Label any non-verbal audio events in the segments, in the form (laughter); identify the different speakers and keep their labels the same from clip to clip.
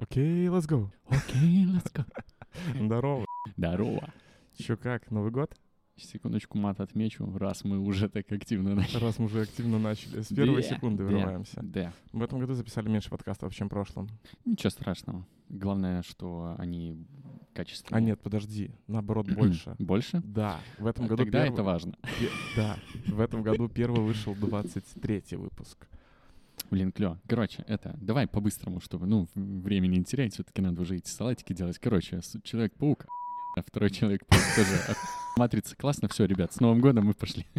Speaker 1: Окей, let's go.
Speaker 2: Окей, let's go. (laughs)
Speaker 1: Здорово.
Speaker 2: Здорово.
Speaker 1: Чё как, Новый год?
Speaker 2: Секундочку мат отмечу, раз мы уже так активно начали.
Speaker 1: Раз мы уже активно начали. С первой
Speaker 2: Да,
Speaker 1: секунды
Speaker 2: да,
Speaker 1: вырываемся.
Speaker 2: Да,
Speaker 1: В этом году записали меньше подкастов, чем в прошлом.
Speaker 2: ничего страшного. Главное, что они качественные.
Speaker 1: А нет, подожди, наоборот, больше.
Speaker 2: Больше?
Speaker 1: Да, в этом
Speaker 2: А
Speaker 1: году
Speaker 2: Тогда
Speaker 1: первый-
Speaker 2: это важно.
Speaker 1: Да, в этом году первый вышел 23 выпуск.
Speaker 2: Блин, клево. Короче, это, давай по-быстрому, чтобы, ну, времени не терять, все-таки надо уже эти салатики делать. Короче, Человек-паук, а второй Человек-паук тоже. (laughs) Матрица классно, все, ребят, с Новым годом мы пошли. (laughs)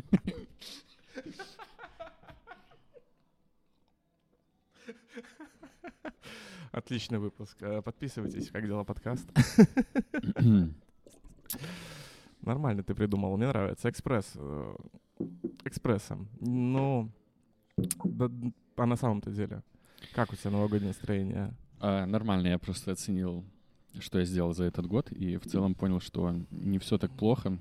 Speaker 1: Отличный выпуск. Э, Подписывайтесь, как дела подкаст. (coughs) Нормально ты придумал, мне нравится. Экспресс. э, Экспрессом. Ну, да, а на самом-то деле, как у тебя новогоднее настроение?
Speaker 2: А, Нормально, я просто оценил, что я сделал за этот год, и в целом понял, что не все так плохо,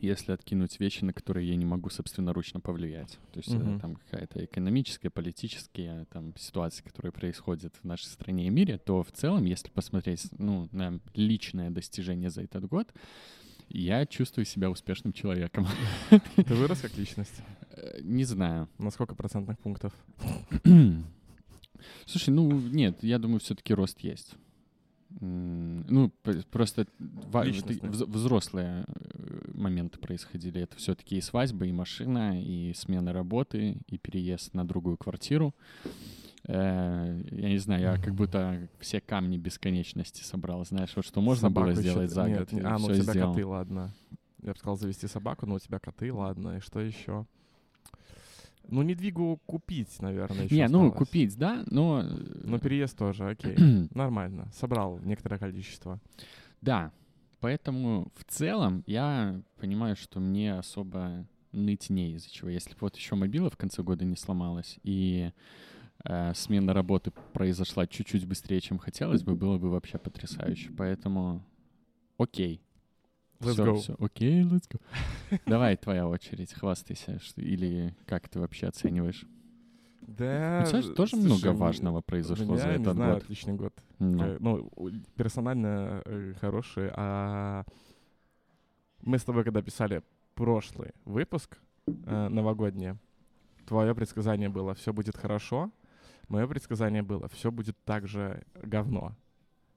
Speaker 2: если откинуть вещи, на которые я не могу собственноручно повлиять. То есть
Speaker 1: Мгм.
Speaker 2: там какая-то экономическая, политическая там, ситуация, которая происходит в нашей стране и мире, то в целом, если посмотреть ну, на личное достижение за этот год, я чувствую себя успешным человеком.
Speaker 1: Ты вырос как личность?
Speaker 2: Э, Не знаю.
Speaker 1: На сколько процентных пунктов? (clears throat)
Speaker 2: Слушай, ну нет, я думаю, все-таки рост есть. Ну, просто взрослые э, моменты происходили. Это все-таки и свадьба, и машина, и смена работы, и переезд на другую квартиру. Э, Я не знаю, я как будто все камни бесконечности собрал. Знаешь, вот что можно было
Speaker 1: Собаку
Speaker 2: сделать
Speaker 1: ещё-
Speaker 2: за
Speaker 1: Нет,
Speaker 2: год,
Speaker 1: не-
Speaker 2: и
Speaker 1: А, ну у тебя
Speaker 2: сделал.
Speaker 1: коты, ладно. Я бы сказал завести собаку, но у тебя коты, ладно. И что еще? Ну, не двигу купить, наверное, еще
Speaker 2: Не, ну
Speaker 1: осталось.
Speaker 2: купить, да, но... э,
Speaker 1: Ну, переезд тоже, окей. (clears throat) Нормально. Собрал некоторое количество.
Speaker 2: Да, поэтому в целом я понимаю, что мне особо ныть не из-за чего. Если бы вот еще мобила в конце года не сломалась, и э, смена работы произошла чуть-чуть быстрее, чем хотелось бы, было бы вообще потрясающе. Поэтому окей.
Speaker 1: Let's
Speaker 2: Всё,
Speaker 1: go.
Speaker 2: всё, Окей, let's go. (laughs) Давай, твоя очередь, хвастайся. что- Или как ты вообще оцениваешь?
Speaker 1: Да.
Speaker 2: Ну, знаешь, тоже
Speaker 1: слушай,
Speaker 2: много
Speaker 1: у-
Speaker 2: важного
Speaker 1: у
Speaker 2: произошло
Speaker 1: меня,
Speaker 2: за
Speaker 1: не
Speaker 2: этот
Speaker 1: знаю,
Speaker 2: год.
Speaker 1: отличный год.
Speaker 2: Ну,
Speaker 1: Э, Ну, у- персонально э, хороший. А мы с тобой, когда писали прошлый выпуск э, новогодний, твое предсказание было «все будет хорошо», мое предсказание было «все будет так же говно».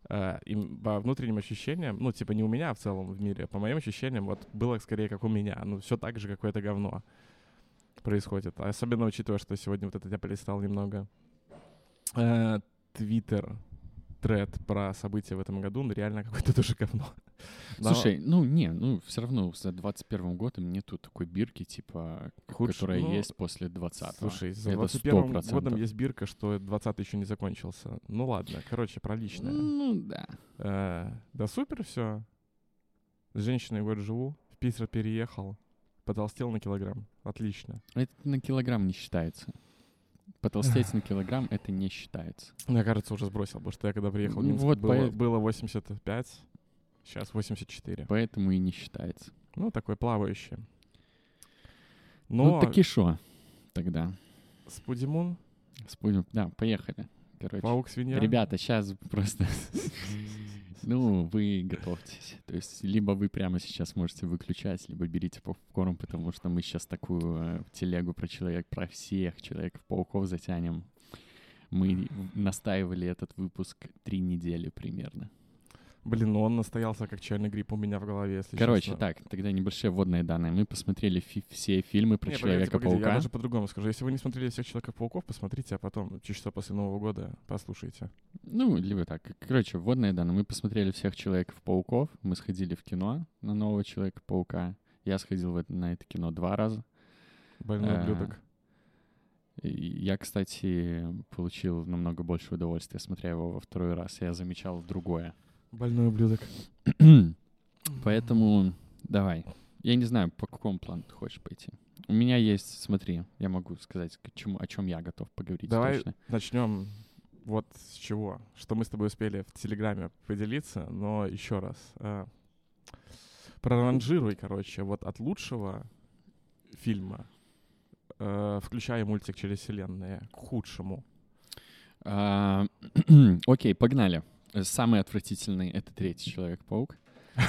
Speaker 1: Э, И по внутренним ощущениям, ну, типа не у меня а в целом в мире, по моим ощущениям, вот было скорее как у меня. Ну, все так же какое-то говно происходит. Особенно учитывая, что сегодня вот это я полистал немного. Э, Твиттер, тред про события в этом году, ну, реально какое-то (laughs) тоже говно.
Speaker 2: Слушай, ну не, ну все равно за 21 годом нету такой бирки, типа,
Speaker 1: худш-
Speaker 2: которая
Speaker 1: ну,
Speaker 2: есть после 20
Speaker 1: Слушай, за
Speaker 2: Это
Speaker 1: 21
Speaker 2: 100%.
Speaker 1: годом есть бирка, что 20 еще не закончился. Ну ладно, короче, про личное.
Speaker 2: Ну да.
Speaker 1: Э, Да супер все. С женщиной год живу, в Питер переехал, потолстел на килограмм. Отлично.
Speaker 2: Это на килограмм не считается. Потолстеть на килограмм это не считается.
Speaker 1: Мне кажется, уже сбросил, потому что я когда приехал в Минск,
Speaker 2: вот
Speaker 1: было,
Speaker 2: поэт-
Speaker 1: было 85, сейчас 84.
Speaker 2: Поэтому и не считается.
Speaker 1: Ну, такой плавающий. Но
Speaker 2: Ну таки шо тогда.
Speaker 1: Спудимун,
Speaker 2: Спудим. Да, поехали. Короче.
Speaker 1: паук-свинья.
Speaker 2: Ребята, сейчас просто... (laughs) Ну, вы готовьтесь. То есть, либо вы прямо сейчас можете выключать, либо берите попкорн, потому что мы сейчас такую э, телегу про человек, про всех Человеков-пауков затянем. Мы (laughs) настаивали этот выпуск три недели примерно.
Speaker 1: Блин, ну он настоялся как чайный гриб у меня в голове, если
Speaker 2: Короче,
Speaker 1: честно.
Speaker 2: так, тогда небольшие вводные данные. Мы посмотрели фи- все фильмы про
Speaker 1: погодите, Я
Speaker 2: Человека-паука.
Speaker 1: даже по-другому скажу. Если вы не смотрели всех Человеков-пауков, посмотрите, а потом, чуть что после Нового года, послушайте.
Speaker 2: Ну, либо так. Короче, вводные данные. Мы посмотрели всех Человеков-пауков. Мы сходили в кино на нового Человека-паука. Я сходил в на это кино два раза.
Speaker 1: Больной
Speaker 2: А,
Speaker 1: ублюдок.
Speaker 2: Я, кстати, получил намного больше удовольствия, смотря его во второй раз. Я замечал другое.
Speaker 1: Больной ублюдок. (clears throat)
Speaker 2: Поэтому давай. Я не знаю, по какому плану ты хочешь пойти. У меня есть, смотри, я могу сказать, к чему, о чем я готов поговорить
Speaker 1: Давай
Speaker 2: точно.
Speaker 1: начнем вот с чего. Что мы с тобой успели в Телеграме поделиться, но еще раз. э, проранжируй, короче, вот от лучшего фильма, э, включая мультик через вселенные, к худшему.
Speaker 2: А, (clears throat) Окей, погнали. Самый отвратительный — это третий Человек-паук. (laughs)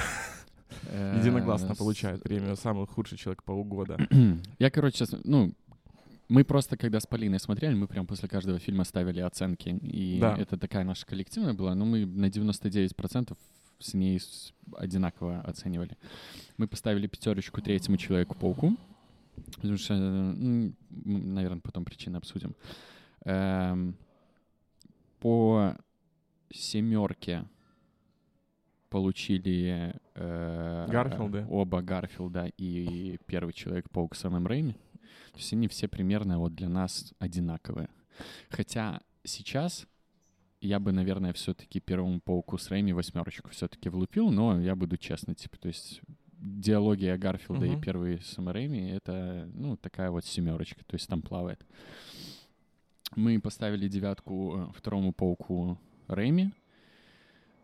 Speaker 2: Э,
Speaker 1: Единогласно
Speaker 2: с-
Speaker 1: получает премию «Самый худший Человек-паук года». (clears throat)
Speaker 2: Я, короче, сейчас, ну, мы просто, когда с Полиной смотрели, мы прям после каждого фильма ставили оценки. И
Speaker 1: Да.
Speaker 2: это такая наша коллективная была, но мы на 99% с ней одинаково оценивали. Мы поставили пятерочку третьему Человеку-пауку. Потому что, наверное, потом причины обсудим. Эм, по семерке получили э,
Speaker 1: Гарфилды.
Speaker 2: оба Гарфилда и первый Человек-паук Сэм Рэйми. То есть они все примерно вот для нас одинаковые. Хотя сейчас я бы, наверное, все-таки первому пауку с Рэйми восьмерочку все-таки влупил, но я буду честно, типа, то есть диалогия Гарфилда и
Speaker 1: Мгм.
Speaker 2: первый Сэм Рэйми — это, ну, такая вот семерочка, то есть там плавает. Мы поставили девятку э, второму пауку Рэйми.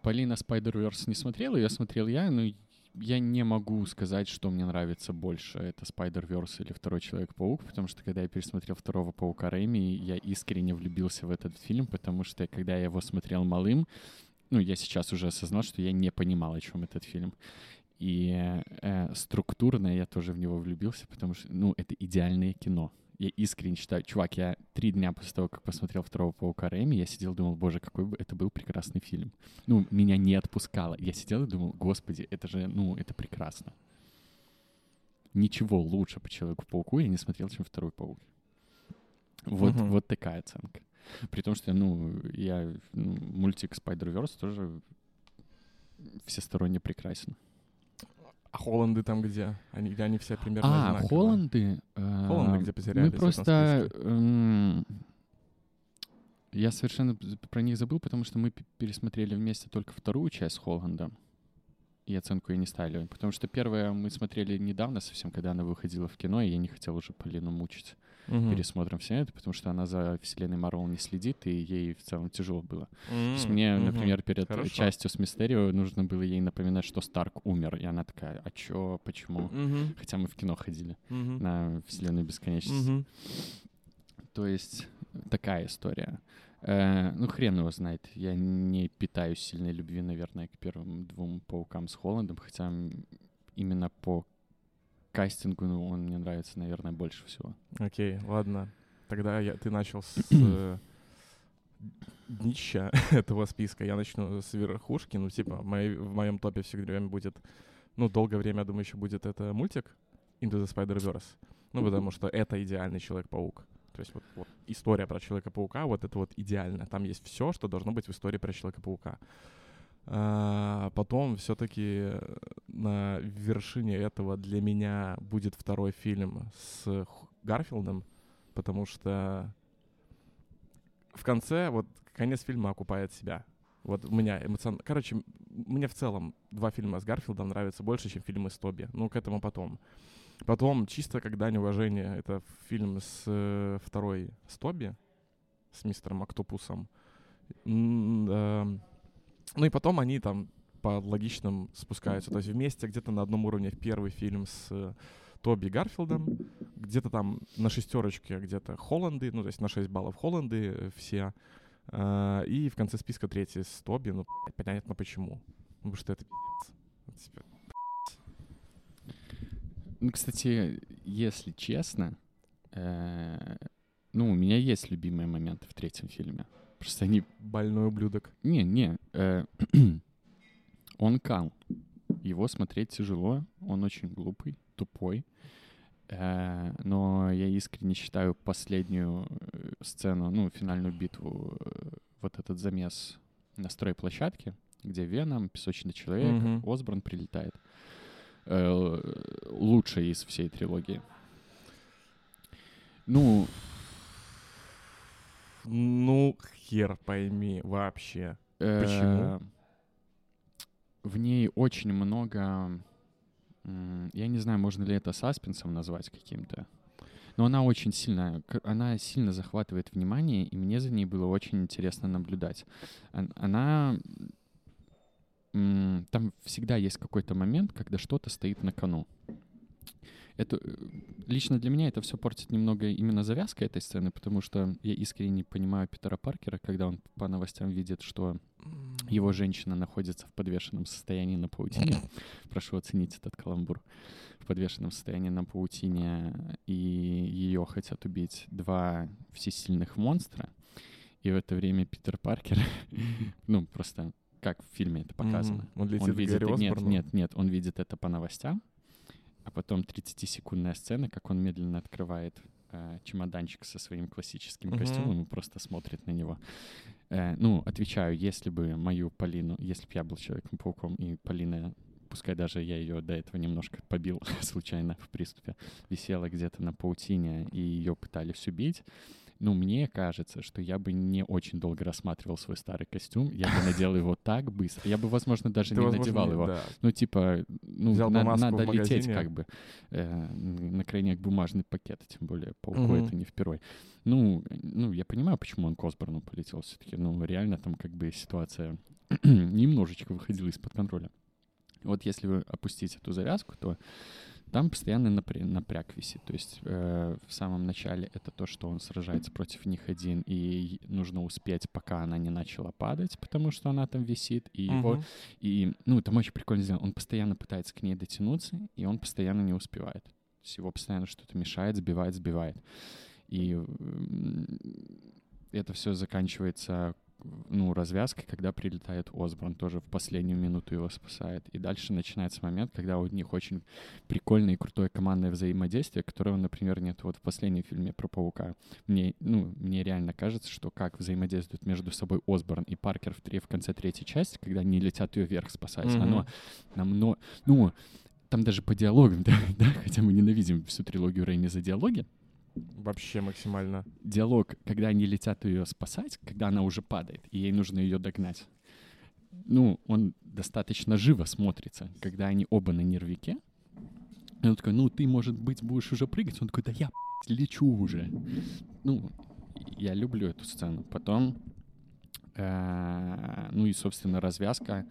Speaker 2: Полина Spider-Verse не смотрела, я смотрел я, но я не могу сказать, что мне нравится больше, это Spider-Verse или Второй Человек-паук, потому что когда я пересмотрел Второго Паука Рэйми, я искренне влюбился в этот фильм, потому что когда я его смотрел малым, ну, я сейчас уже осознал, что я не понимал, о чем этот фильм. И э, структурно я тоже в него влюбился, потому что, ну, это идеальное кино. Я искренне считаю, чувак, я три дня после того, как посмотрел «Второго паука Рэми», я сидел и думал, боже, какой бы это был прекрасный фильм. Ну, меня не отпускало. Я сидел и думал, господи, это же, ну, это прекрасно. Ничего лучше по Человеку-пауку я не смотрел, чем «Второй паук». Вот,
Speaker 1: Мгм.
Speaker 2: вот такая оценка. При том, что, ну, я ну, мультик Spider-Verse тоже всесторонне прекрасен.
Speaker 1: А Холланды там где? Они, они все примерно
Speaker 2: А,
Speaker 1: одинаковые.
Speaker 2: Холланды. э,
Speaker 1: Холланды где потерялись
Speaker 2: Мы просто...
Speaker 1: списке?
Speaker 2: м, Я совершенно про них забыл, потому что мы пересмотрели вместе только вторую часть Холланда. И оценку ей не ставили. Потому что первая мы смотрели недавно совсем, когда она выходила в кино, и я не хотел уже Полину мучить
Speaker 1: Мгм.
Speaker 2: пересмотром все это, потому что она за вселенной Марвел не следит, и ей в целом тяжело было. То есть мне,
Speaker 1: мгм.
Speaker 2: например, перед
Speaker 1: Хорошо.
Speaker 2: частью с Мистерио нужно было ей напоминать, что Старк умер. И она такая, а чё, почему?
Speaker 1: Мгм.
Speaker 2: Хотя мы в кино ходили
Speaker 1: Мгм.
Speaker 2: на Вселенную Бесконечности.
Speaker 1: Мгм.
Speaker 2: То есть такая история. Э, ну, хрен его знает. Я не питаю сильной любви, наверное, к первым двум паукам с Холландом, хотя именно по кастингу ну, он мне нравится, наверное, больше всего.
Speaker 1: Окей, ладно. Тогда я, ты начал с э, (clears throat) днища (laughs) этого списка. Я начну с верхушки. Ну, типа, в, моей- в моем топе все время будет... Ну, долгое время, я думаю, еще будет это мультик Into the Spider-Verse. Ну, потому что это идеальный Человек-паук. То есть вот, вот история про Человека-паука, вот это вот идеально. Там есть все, что должно быть в истории про Человека-паука. А, потом все-таки на вершине этого для меня будет второй фильм с Гарфилдом, потому что в конце вот конец фильма окупает себя. Вот у меня эмоционально... Короче, м- мне в целом два фильма с Гарфилдом нравятся больше, чем фильмы с Тоби. Ну, к этому потом. Потом, чисто как дань уважения, это фильм с э, второй с Тоби, с мистером Октопусом. М, эм, Ну и потом они там по логичным спускаются. То есть вместе где-то на одном уровне первый фильм с э, Тоби Гарфилдом, где-то там на шестерочке где-то Холланды, ну то есть на 6 баллов Холланды э, все. А, и в конце списка третий с Тоби, ну понятно почему. Потому что это пиздец. Типа,
Speaker 2: Ну, кстати, если честно, э, ну, у меня есть любимые моменты в третьем фильме. Просто они
Speaker 1: больной ублюдок.
Speaker 2: Не, не. э, (clears throat) он кал. Его смотреть тяжело. Он очень глупый, тупой. Э, но я искренне считаю последнюю э, сцену, ну, финальную битву, э, вот этот замес на стройплощадке, где Веном, Песочный человек,
Speaker 1: Мгм.
Speaker 2: Осборн прилетает. э, лучшая из всей трилогии. Ну,
Speaker 1: Ну, хер пойми вообще. Почему?
Speaker 2: Э, В ней очень много... Я не знаю, можно ли это саспенсом назвать каким-то. Но она очень сильно, к- она сильно захватывает внимание, и мне за ней было очень интересно наблюдать. Она... Там всегда есть какой-то момент, когда что-то стоит на кону. Это э, лично для меня это все портит немного именно завязка этой сцены, потому что я искренне не понимаю Питера Паркера, когда он по новостям видит, что его женщина находится в подвешенном состоянии на паутине. (laughs) Прошу оценить этот каламбур. В подвешенном состоянии на паутине, и ее хотят убить два всесильных монстра. И в это время Питер Паркер, (laughs) ну, просто как в фильме это показано.
Speaker 1: Он летит
Speaker 2: Он видит,
Speaker 1: Гарри
Speaker 2: нет, нет, нет, он видит это по новостям, а потом 30-секундная сцена, как он медленно открывает э, чемоданчик со своим классическим
Speaker 1: Мгм.
Speaker 2: костюмом и просто смотрит на него. Э, ну, отвечаю, если бы мою Полину, если бы я был Человеком-пауком, и Полина, пускай даже я ее до этого немножко побил (laughs) случайно в приступе, висела где-то на паутине, и ее пытались убить, ну, мне кажется, что я бы не очень долго рассматривал свой старый костюм, я бы надел его (laughs) так быстро. Я бы, возможно, даже не надевал его. Ну, типа, ну, надо лететь как бы э, на крайняк бумажный пакет, тем более пауку это не впервой. Ну, ну, я понимаю, почему он к Осборну полетел все-таки. Ну, реально там как бы ситуация (clears throat) немножечко выходила из-под контроля. Вот если вы опустить эту завязку, то там постоянно напря- напряг висит. То есть э, в самом начале это то, что он сражается против них один, и нужно успеть, пока она не начала падать, потому что она там висит, и его
Speaker 1: Мгм.
Speaker 2: и, ну, там очень прикольно сделано. Он постоянно пытается к ней дотянуться, и он постоянно не успевает. То есть его постоянно что-то мешает, сбивает, сбивает. И это все заканчивается ну, развязкой, когда прилетает Осборн, тоже в последнюю минуту его спасает. И дальше начинается момент, когда у них очень прикольное и крутое командное взаимодействие, которого, например, нет вот в последнем фильме про Паука. Мне, ну, мне реально кажется, что как взаимодействуют между собой Осборн и Паркер в, три, в конце третьей части, когда они летят ее вверх спасать,
Speaker 1: Мгм.
Speaker 2: оно намного... Ну, там даже по диалогам, (laughs) да, да, хотя мы ненавидим всю трилогию Рэйми за диалоги,
Speaker 1: Вообще максимально.
Speaker 2: диалог, когда они летят ее спасать, когда она уже падает, и ей нужно ее догнать, ну, он достаточно живо смотрится, когда они оба на нервике. И он такой, ну, ты, может быть, будешь уже прыгать? Он такой, да я, лечу уже. Ну, я люблю эту сцену. Потом, э, ну и, собственно, развязка.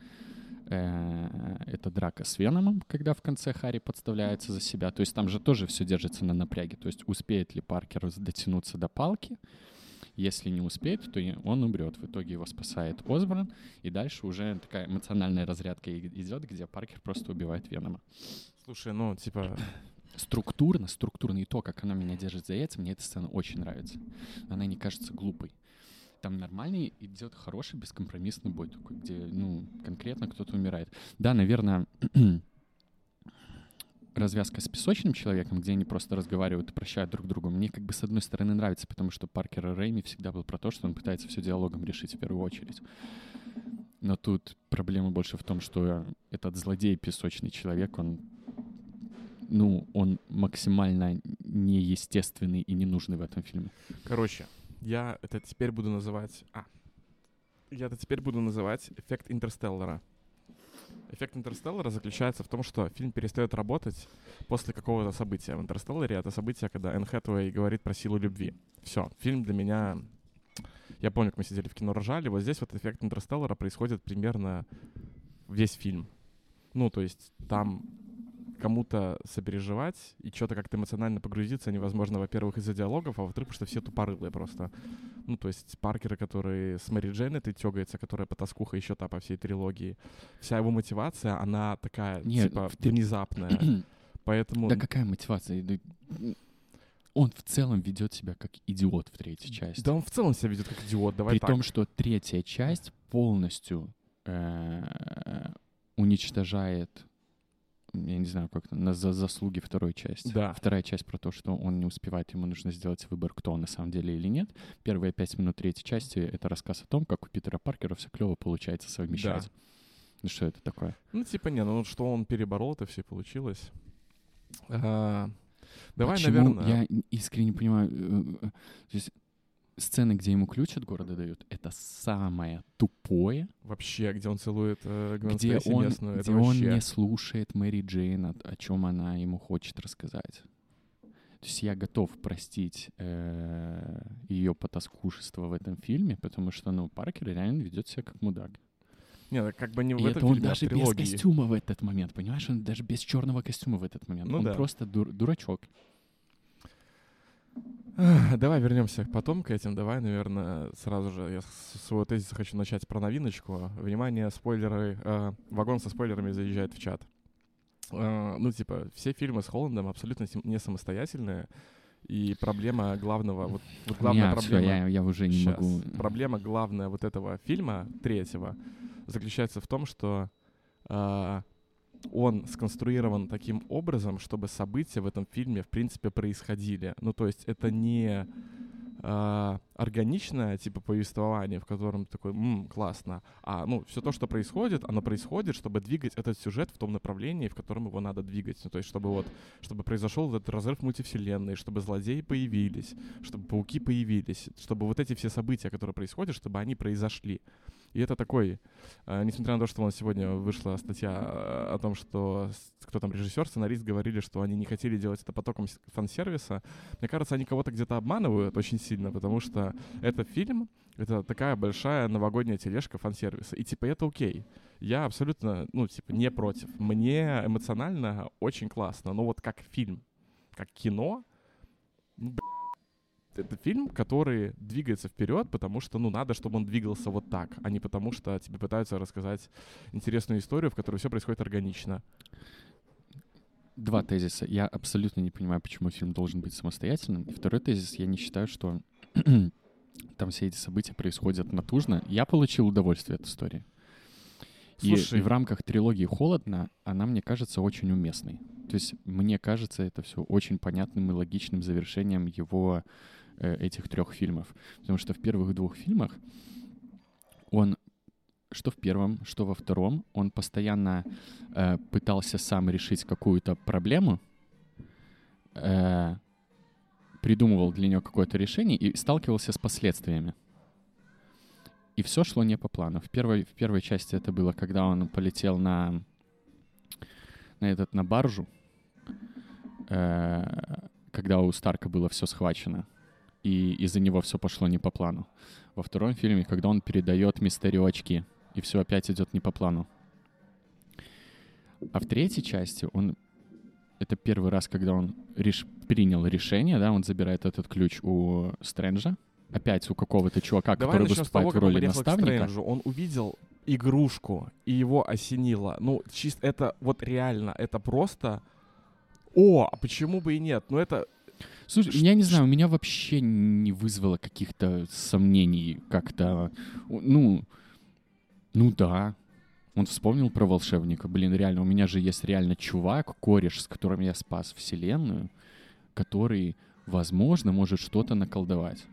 Speaker 2: Э, это драка с Веномом, когда в конце Харри подставляется за себя. То есть там же тоже все держится на напряге. То есть успеет ли Паркер дотянуться до палки? Если не успеет, то он умрет. В итоге его спасает Осборн. И дальше уже такая эмоциональная разрядка идет, где Паркер просто убивает Венома.
Speaker 1: Слушай, ну, типа, (clears throat)
Speaker 2: Структурно, структурно и то, как она меня держит за яйца, мне эта сцена очень нравится. Она не кажется глупой. Там нормальный идет хороший бескомпромиссный бой такой, где, ну, конкретно кто-то умирает. Да, наверное, (clears throat) развязка с песочным человеком, где они просто разговаривают и прощают друг другу, мне как бы с одной стороны нравится, потому что Паркер Рэйми всегда был про то, что он пытается все диалогом решить в первую очередь. Но тут проблема больше в том, что этот злодей песочный человек, он ну, он максимально неестественный и ненужный в этом фильме.
Speaker 1: короче, я это теперь буду называть... А, я это теперь буду называть эффект Интерстеллара. Эффект Интерстеллара заключается в том, что фильм перестает работать после какого-то события. В Интерстелларе это событие, когда Энн Хэтэуэй говорит про силу любви. Все, фильм для меня... Я помню, как мы сидели в кино, ржали. Вот здесь вот эффект Интерстеллара происходит примерно весь фильм. Ну, то есть там кому-то сопереживать и что-то как-то эмоционально погрузиться невозможно, во-первых, из-за диалогов, а во-вторых, потому что все тупорылые просто. Ну, то есть Паркеры, который с Мэри Джейн этой тёгается, которая потаскуха еще та по всей трилогии. Вся его мотивация, она такая,
Speaker 2: Нет,
Speaker 1: типа,
Speaker 2: ты-
Speaker 1: внезапная. (clears throat) Поэтому...
Speaker 2: Да какая мотивация? Он в целом ведет себя как идиот в третьей части.
Speaker 1: Да он в целом себя ведет как идиот, давай
Speaker 2: При
Speaker 1: так.
Speaker 2: том, что третья часть полностью э, уничтожает, я не знаю, как на за заслуги второй части.
Speaker 1: Да.
Speaker 2: Вторая часть про то, что он не успевает, ему нужно сделать выбор, кто он на самом деле или нет. Первые пять минут третьей части — это рассказ о том, как у Питера Паркера все клево получается совмещать. Ну что это такое?
Speaker 1: Ну, типа, не, ну что он переборол, это все получилось. А, Давай,
Speaker 2: Почему?
Speaker 1: наверное...
Speaker 2: Я искренне не понимаю. э, э, То есть сцены, где ему ключ от города дают, это самое тупое,
Speaker 1: Вообще, где он целует э,
Speaker 2: где он,
Speaker 1: местную, это
Speaker 2: где он
Speaker 1: вообще...
Speaker 2: не слушает Мэри Джейн, о, о чем она ему хочет рассказать. То есть я готов простить ее потаскушество в этом фильме, потому что, ну, Паркер реально ведет себя как мудак.
Speaker 1: Не, как бы не в
Speaker 2: И
Speaker 1: этом
Speaker 2: это он
Speaker 1: фильме, а
Speaker 2: даже без
Speaker 1: трилогии.
Speaker 2: костюма в этот момент, понимаешь? Он даже без черного костюма в этот момент.
Speaker 1: Ну
Speaker 2: он
Speaker 1: да.
Speaker 2: просто дур- дурачок.
Speaker 1: Давай вернемся потом к этим. Давай, наверное, сразу же я своего тезиса хочу начать про новиночку. Внимание, спойлеры. э, вагон со спойлерами заезжает в чат. Э, ну, типа, все фильмы с Холландом абсолютно не самостоятельные. И проблема главного, вот, вот главная
Speaker 2: Не, всё,
Speaker 1: проблема...
Speaker 2: я, я уже не
Speaker 1: Щас.
Speaker 2: могу.
Speaker 1: Проблема главная вот этого фильма, третьего, заключается в том, что а, он сконструирован таким образом, чтобы события в этом фильме, в принципе, происходили. Ну, то есть это не а, органичное, типа, повествование, в котором такой, «М, классно. А, ну, все то, что происходит, оно происходит, чтобы двигать этот сюжет в том направлении, в котором его надо двигать. Ну, то есть чтобы вот, чтобы произошел этот разрыв мультивселенной, чтобы злодеи появились, чтобы пауки появились, чтобы вот эти все события, которые происходят, чтобы они произошли. И это такой, э, несмотря на то, что у нас сегодня вышла статья э, о том, что кто там режиссер, сценарист говорили, что они не хотели делать это потоком фан-сервиса, мне кажется, они кого-то где-то обманывают очень сильно, потому что это фильм, это такая большая новогодняя тележка фан-сервиса, и типа это окей. Я абсолютно, ну, типа, не против. Мне эмоционально очень классно, но вот как фильм, как кино, бля, это фильм, который двигается вперед, потому что, ну, надо, чтобы он двигался вот так, а не потому что тебе пытаются рассказать интересную историю, в которой все происходит органично.
Speaker 2: Два тезиса. Я абсолютно не понимаю, почему фильм должен быть самостоятельным. И второй тезис, я не считаю, что (clears throat) там все эти события происходят натужно. Я получил удовольствие от истории. И,
Speaker 1: Слушай.
Speaker 2: и в рамках трилогии «Холодно» она мне кажется очень уместной. То есть мне кажется это все очень понятным и логичным завершением его этих трех фильмов. Потому что в первых двух фильмах он что в первом, что во втором, он постоянно э, пытался сам решить какую-то проблему, э, придумывал для нее какое-то решение и сталкивался с последствиями. И все шло не по плану. В первой, в первой части это было, когда он полетел на, на этот, на баржу, э, когда у Старка было все схвачено, и из-за него все пошло не по плану. Во втором фильме, когда он передает Мистерио очки, и все опять идет не по плану. А в третьей части он... Это первый раз, когда он реш- принял решение, да, он забирает этот ключ у Стрэнджа, опять у какого-то чувака,
Speaker 1: Давай
Speaker 2: который
Speaker 1: начнем с
Speaker 2: выступает
Speaker 1: того,
Speaker 2: в роли наставника.
Speaker 1: Стрэнджу. Он увидел игрушку, и его осенило. Ну, чисто это вот реально, это просто... О, а почему бы и нет? Ну, это...
Speaker 2: Слушай,
Speaker 1: Ш-
Speaker 2: я не знаю, у меня вообще не вызвало каких-то сомнений как-то. Ну, ну да. Он вспомнил про волшебника. Блин, реально, у меня же есть реально чувак, кореш, с которым я спас вселенную, который, возможно, может что-то наколдовать.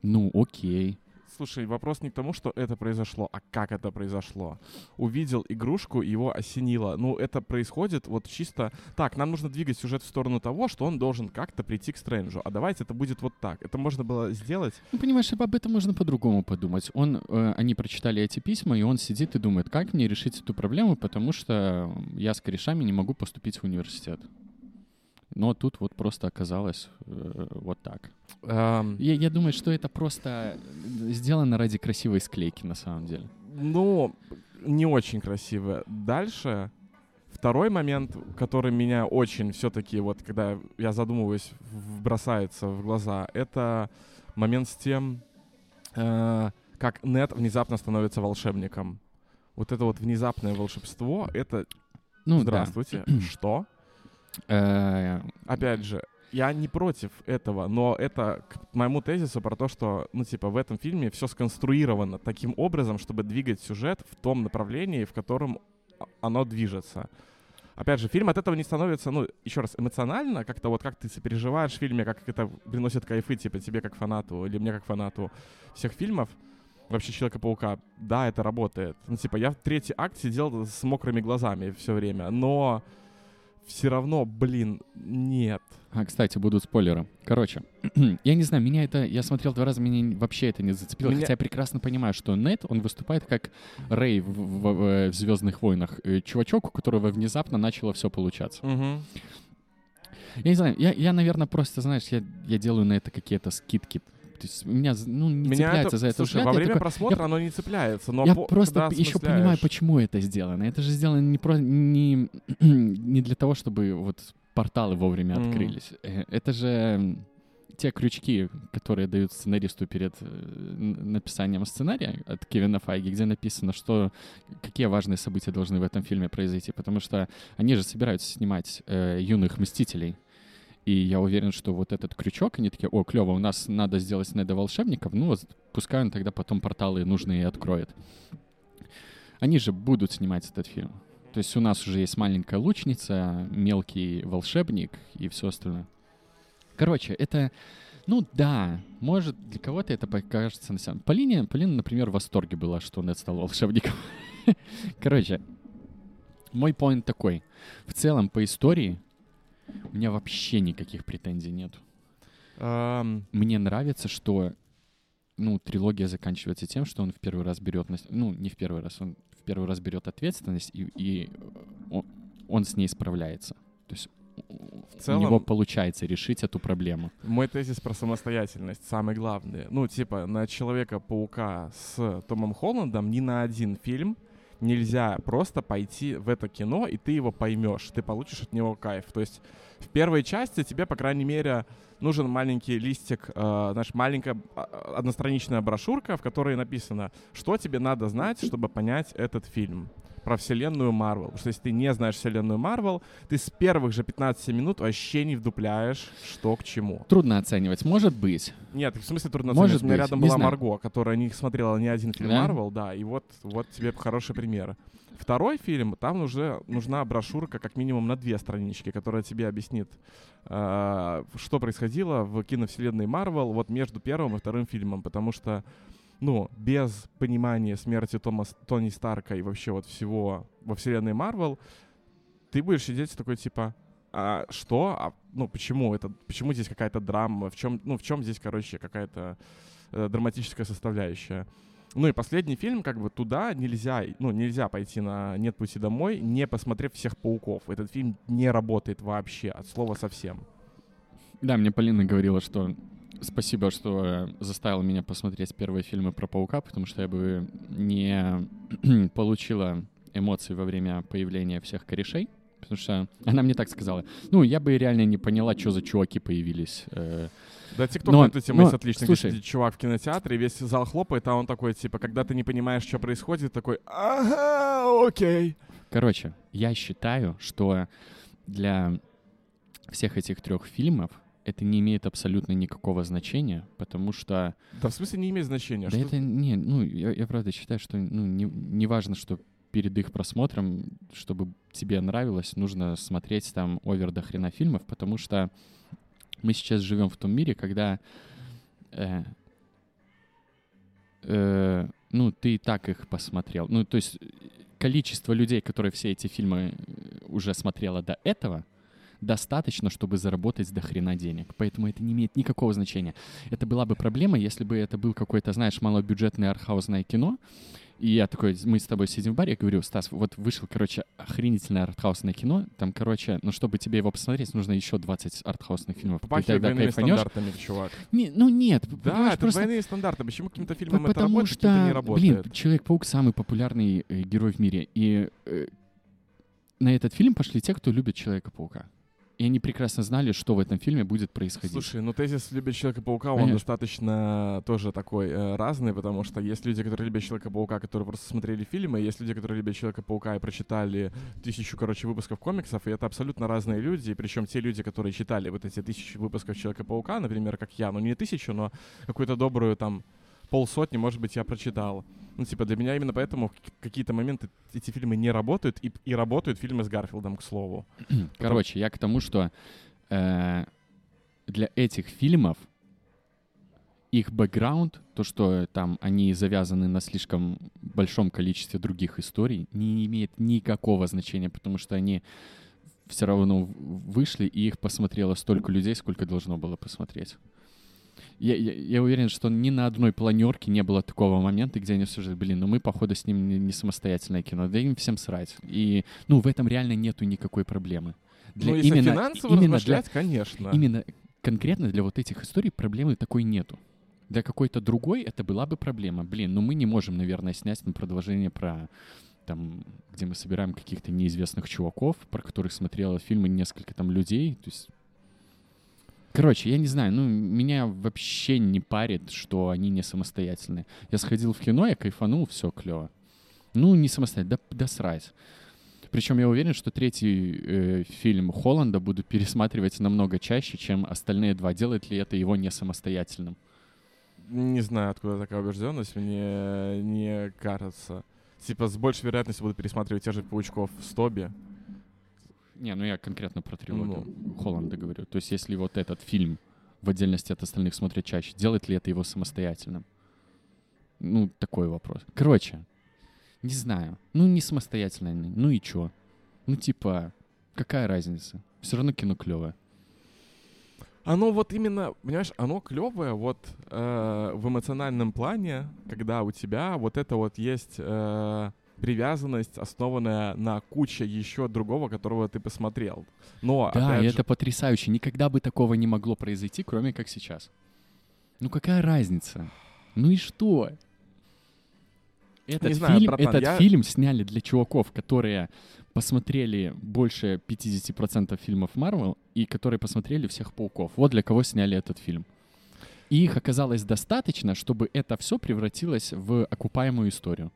Speaker 2: Ну, окей.
Speaker 1: Слушай, вопрос не к тому, что это произошло, а как это произошло. Увидел игрушку, его осенило. Ну, это происходит вот чисто... Так, нам нужно двигать сюжет в сторону того, что он должен как-то прийти к Стрэнджу. А давайте это будет вот так. Это можно было сделать...
Speaker 2: Ну, понимаешь, об этом можно по-другому подумать. Он, э, они прочитали эти письма, и он сидит и думает, как мне решить эту проблему, потому что я с корешами не могу поступить в университет. Но тут вот просто оказалось э, вот так.
Speaker 1: эм,
Speaker 2: Я, я думаю, что это просто сделано ради красивой склейки на самом деле.
Speaker 1: Ну, не очень красиво. Дальше второй момент, который меня очень все-таки, вот когда я задумываюсь, бросается в глаза, это момент с тем, э, как Нет внезапно становится волшебником. Вот это вот внезапное волшебство, это...
Speaker 2: Ну,
Speaker 1: Здравствуйте. (clears throat) Что?
Speaker 2: да. Э,
Speaker 1: Опять же, я не против этого, но это к моему тезису про то, что, ну, типа, в этом фильме все сконструировано таким образом, чтобы двигать сюжет в том направлении, в котором оно движется. Опять же, фильм от этого не становится, ну, еще раз, эмоционально, как-то вот как ты сопереживаешь в фильме, как это приносит кайфы, типа, тебе как фанату или мне как фанату всех фильмов, вообще Человека-паука, да, это работает. Ну, типа, я в третий акт сидел с мокрыми глазами все время, но все равно, блин, нет.
Speaker 2: А, кстати, будут спойлеры. Короче, (clears throat) я не знаю, меня это... Я смотрел два раза, меня вообще это не зацепило.
Speaker 1: Меня-
Speaker 2: Хотя я прекрасно понимаю, что Нет, он выступает как Рэй в, в- в «Звездных войнах». Э, Чувачок, у которого внезапно начало все получаться.
Speaker 1: Мгм.
Speaker 2: Я не знаю, я, я наверное, просто, знаешь, я, я делаю на это какие-то скидки. То есть меня ну, не
Speaker 1: Меня
Speaker 2: цепляется
Speaker 1: это,
Speaker 2: за это
Speaker 1: слушай,
Speaker 2: взгляд.
Speaker 1: во
Speaker 2: Я
Speaker 1: время
Speaker 2: такой,
Speaker 1: просмотра оно не цепляется, но
Speaker 2: я
Speaker 1: по-
Speaker 2: просто еще понимаю, почему это сделано. Это же сделано не, про, не, (clears throat) не для того, чтобы вот порталы вовремя
Speaker 1: Мгм.
Speaker 2: открылись. Э, Это же те крючки, которые дают сценаристу перед э, написанием сценария от Кевина Файги, где написано, что какие важные события должны в этом фильме произойти, потому что они же собираются снимать э, юных мстителей. И я уверен, что вот этот крючок, они такие, о, клево, у нас надо сделать Неда волшебников, ну пускай он тогда потом порталы нужные откроет. Они же будут снимать этот фильм. То есть у нас уже есть маленькая лучница, мелкий волшебник и все остальное. Короче, это, ну да, может, для кого-то это покажется на самом Полине, Полина, например, в восторге была, что Нед стал волшебником. (laughs) Короче, мой поинт такой. В целом, по истории у меня вообще никаких претензий нет.
Speaker 1: Ам,
Speaker 2: Мне нравится, что ну, трилогия заканчивается тем, что он в первый раз берет, на ну, не в первый раз, он в первый раз берет ответственность, и, и он, он с ней справляется. То есть в
Speaker 1: целом-
Speaker 2: у него получается решить эту проблему.
Speaker 1: Мой тезис про самостоятельность самый главный. Ну, типа, на Человека-паука с Томом Холландом ни на один фильм нельзя просто пойти в это кино, и ты его поймешь, ты получишь от него кайф. То есть в первой части тебе, по крайней мере, нужен маленький листик, э, знаешь, маленькая а, одностраничная брошюрка, в которой написано, что тебе надо знать, чтобы понять этот фильм про вселенную Марвел. Потому что если ты не знаешь вселенную Марвел, ты с первых же 15 минут вообще не вдупляешь, что к чему.
Speaker 2: Трудно оценивать, может быть.
Speaker 1: Нет, в смысле трудно
Speaker 2: Может
Speaker 1: оценивать. У меня
Speaker 2: быть,
Speaker 1: рядом
Speaker 2: не
Speaker 1: была
Speaker 2: знаю.
Speaker 1: Марго, которая не смотрела ни один фильм
Speaker 2: Да?
Speaker 1: Марвел, да, и вот, вот тебе хороший пример. Второй фильм, там уже нужна брошюрка как минимум на две странички, которая тебе объяснит, э, что происходило в киновселенной Марвел вот между первым и вторым фильмом, потому что ну, без понимания смерти Тома, Тони Старка и вообще вот всего во вселенной Марвел, ты будешь сидеть такой типа, а что? А, ну, почему это? Почему здесь какая-то драма? В чем, ну, в чем здесь, короче, какая-то э, драматическая составляющая? Ну и последний фильм, как бы туда нельзя, ну, нельзя пойти на «Нет пути домой», не посмотрев всех пауков. Этот фильм не работает вообще, от слова совсем.
Speaker 2: Да, мне Полина говорила, что спасибо, что э, заставила меня посмотреть первые фильмы про паука, потому что я бы не (clears throat) получила эмоций во время появления всех корешей. Потому что она мне так сказала. Ну, я бы реально не поняла, что за чуваки появились. э,
Speaker 1: Да, ТикТок на эту тему
Speaker 2: но,
Speaker 1: есть отлично,
Speaker 2: слушай.
Speaker 1: где чувак в кинотеатре, весь зал хлопает, а он такой, типа, когда ты не понимаешь, что происходит, такой, ага, окей.
Speaker 2: Короче, я считаю, что для всех этих трех фильмов это не имеет абсолютно никакого значения, потому что
Speaker 1: Да в смысле не имеет значения.
Speaker 2: Да
Speaker 1: что-
Speaker 2: это не, ну, я, я правда считаю, что ну, не, не важно, что перед их просмотром, чтобы тебе нравилось, нужно смотреть там овер до хрена фильмов, потому что мы сейчас живем в том мире, когда э, э, ну, ты и так их посмотрел. Ну, то есть количество людей, которые все эти фильмы уже смотрело до этого, достаточно, чтобы заработать до хрена денег. Поэтому это не имеет никакого значения. Это была бы проблема, если бы это был какой-то, знаешь, малобюджетное артхаусное кино, и я такой, мы с тобой сидим в баре, я говорю, Стас, вот вышел, короче, охренительное артхаусное кино, там, короче, ну, чтобы тебе его посмотреть, нужно еще 20 артхаусных фильмов. Ты
Speaker 1: Попахивает
Speaker 2: тогда
Speaker 1: двойными
Speaker 2: кайфанешь.
Speaker 1: стандартами, чувак.
Speaker 2: Не, ну, нет,
Speaker 1: Да, это
Speaker 2: просто...
Speaker 1: двойные стандарты. Почему каким-то
Speaker 2: П-
Speaker 1: фильмам это
Speaker 2: Потому
Speaker 1: работает, каким-то не
Speaker 2: что,
Speaker 1: работает?
Speaker 2: блин, Человек-паук самый популярный э, герой в мире. И э, на этот фильм пошли те, кто любит Человека-паука. И они прекрасно знали, что в этом фильме будет происходить.
Speaker 1: Слушай, ну тезис «Любит Человека-паука», он
Speaker 2: Конечно.
Speaker 1: достаточно тоже такой э, разный, потому что есть люди, которые любят Человека-паука, которые просто смотрели фильмы, и есть люди, которые любят Человека-паука и прочитали тысячу, короче, выпусков комиксов, и это абсолютно разные люди, причем те люди, которые читали вот эти тысячи выпусков Человека-паука, например, как я, ну не тысячу, но какую-то добрую там полсотни, может быть, я прочитал. Ну, типа, для меня именно поэтому какие-то моменты эти фильмы не работают, и, и работают фильмы с Гарфилдом, к слову. (clears throat)
Speaker 2: Короче, я к тому, что э, для этих фильмов их бэкграунд, то, что там они завязаны на слишком большом количестве других историй, не имеет никакого значения, потому что они все равно вышли, и их посмотрело столько людей, сколько должно было посмотреть. Я, я, я уверен, что ни на одной планерке не было такого момента, где они все же, блин, ну мы, походу, с ним не, не самостоятельное кино, да им всем срать. И, ну, в этом реально нету никакой проблемы.
Speaker 1: ну, если финансово
Speaker 2: именно для,
Speaker 1: конечно.
Speaker 2: именно конкретно для вот этих историй проблемы такой нету. для какой-то другой это была бы проблема. Блин, ну мы не можем, наверное, снять на продолжение про там, где мы собираем каких-то неизвестных чуваков, про которых смотрело фильмы несколько там людей. То есть Короче, я не знаю, ну, меня вообще не парит, что они не самостоятельные. Я сходил в кино, я кайфанул, все клево. Ну, не самостоятельно, да, да срать. Причем я уверен, что третий э, фильм Холланда буду пересматривать намного чаще, чем остальные два. Делает ли это его не самостоятельным?
Speaker 1: Не знаю, откуда такая убежденность, мне не кажется. Типа, с большей вероятностью буду пересматривать тех же паучков в Стобе,
Speaker 2: не, ну я конкретно про трилогию ну, Холланда говорю. То есть если вот этот фильм в отдельности от остальных смотрят чаще, делает ли это его самостоятельным? Ну, такой вопрос. Короче, не знаю. Ну, не самостоятельный. Ну и чё? Ну, типа, какая разница? Все равно кино клевое.
Speaker 1: Оно вот именно, понимаешь, оно клевое вот э, в эмоциональном плане, когда у тебя вот это вот есть э, привязанность, основанная на куче еще другого, которого ты посмотрел. Но,
Speaker 2: да, и
Speaker 1: же...
Speaker 2: это потрясающе. Никогда бы такого не могло произойти, кроме как сейчас. Ну какая разница? Ну и что? Этот, не знаю, фильм, братан, этот я... фильм сняли для чуваков, которые посмотрели больше 50% фильмов Марвел и которые посмотрели всех пауков. Вот для кого сняли этот фильм. И их оказалось достаточно, чтобы это все превратилось в окупаемую историю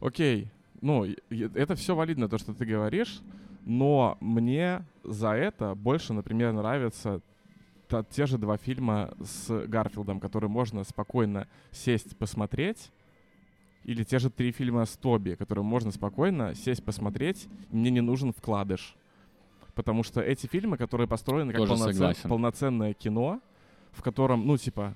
Speaker 1: окей, ну, это все валидно, то, что ты говоришь, но мне за это больше, например, нравятся те же два фильма с Гарфилдом, которые можно спокойно сесть, посмотреть, или те же три фильма с Тоби, которые можно спокойно сесть, посмотреть, мне не нужен вкладыш. Потому что эти фильмы, которые построены как полноцен... полноценное кино, в котором, ну, типа,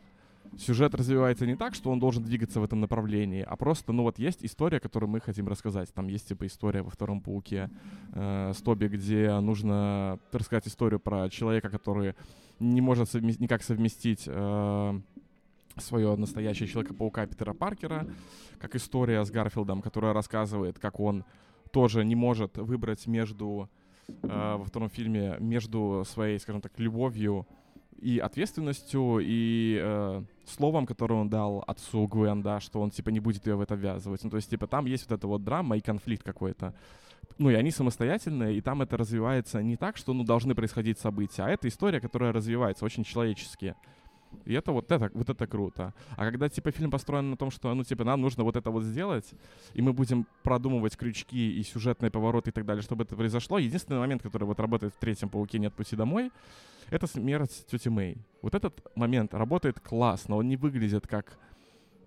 Speaker 1: сюжет развивается не так, что он должен двигаться в этом направлении, а просто, ну вот есть история, которую мы хотим рассказать. Там есть типа история во втором пауке э, с где нужно рассказать историю про человека, который не может совмест... никак совместить э, свое настоящее Человека-паука Питера Паркера, как история с Гарфилдом, которая рассказывает, как он тоже не может выбрать между э, во втором фильме между своей, скажем так, любовью и ответственностью, и э, словом, которое он дал отцу Гвен, да, что он, типа, не будет ее в это ввязывать. Ну, то есть, типа, там есть вот эта вот драма и конфликт какой-то. Ну, и они самостоятельные, и там это развивается не так, что, ну, должны происходить события, а это история, которая развивается очень человечески. И это вот это, вот это круто. А когда, типа, фильм построен на том, что, ну, типа, нам нужно вот это вот сделать, и мы будем продумывать крючки и сюжетные повороты и так далее, чтобы это произошло, единственный момент, который вот работает в третьем «Пауке. Нет пути домой», это смерть тети Мэй. Вот этот момент работает классно, он не выглядит как...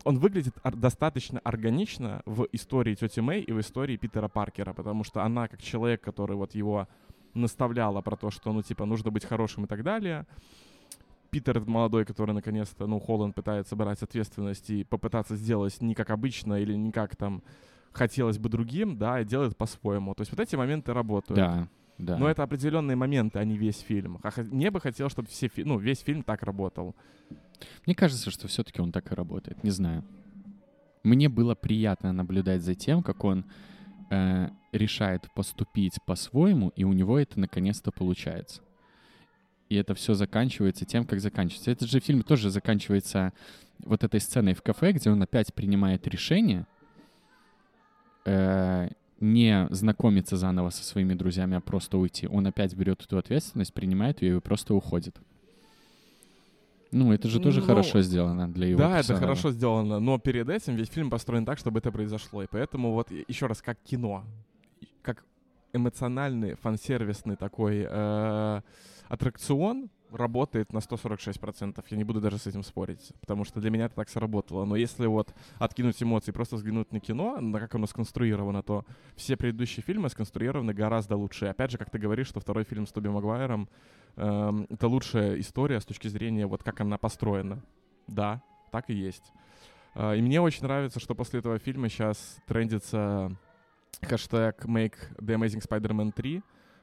Speaker 1: Он выглядит достаточно органично в истории тети Мэй и в истории Питера Паркера, потому что она, как человек, который вот его наставляла про то, что, ну, типа, нужно быть хорошим и так далее, Питер молодой, который наконец-то, ну, Холланд пытается брать ответственность и попытаться сделать не как обычно или не как там хотелось бы другим, да, и делает по-своему. То есть вот эти моменты работают.
Speaker 2: Да, да.
Speaker 1: Но это определенные моменты, а не весь фильм. А мне бы хотелось, чтобы все фи- ну, весь фильм так работал.
Speaker 2: Мне кажется, что все-таки он так и работает. Не знаю. Мне было приятно наблюдать за тем, как он э, решает поступить по-своему, и у него это наконец-то получается и это все заканчивается тем, как заканчивается. Этот же фильм тоже заканчивается вот этой сценой в кафе, где он опять принимает решение э, не знакомиться заново со своими друзьями, а просто уйти. Он опять берет эту ответственность, принимает ее и просто уходит. Ну, это же тоже ну, хорошо сделано для его
Speaker 1: Да, персонажа. это хорошо сделано, но перед этим весь фильм построен так, чтобы это произошло. И поэтому вот еще раз, как кино, как эмоциональный, фан-сервисный такой э, аттракцион работает на 146%. Я не буду даже с этим спорить, потому что для меня это так сработало. Но если вот откинуть эмоции, просто взглянуть на кино, на как оно сконструировано, то все предыдущие фильмы сконструированы гораздо лучше. Опять же, как ты говоришь, что второй фильм с Тоби Магуайром э, это лучшая история с точки зрения вот как она построена. Да, так и есть. Э, и мне очень нравится, что после этого фильма сейчас трендится хэштег Make the Amazing Spider-Man 3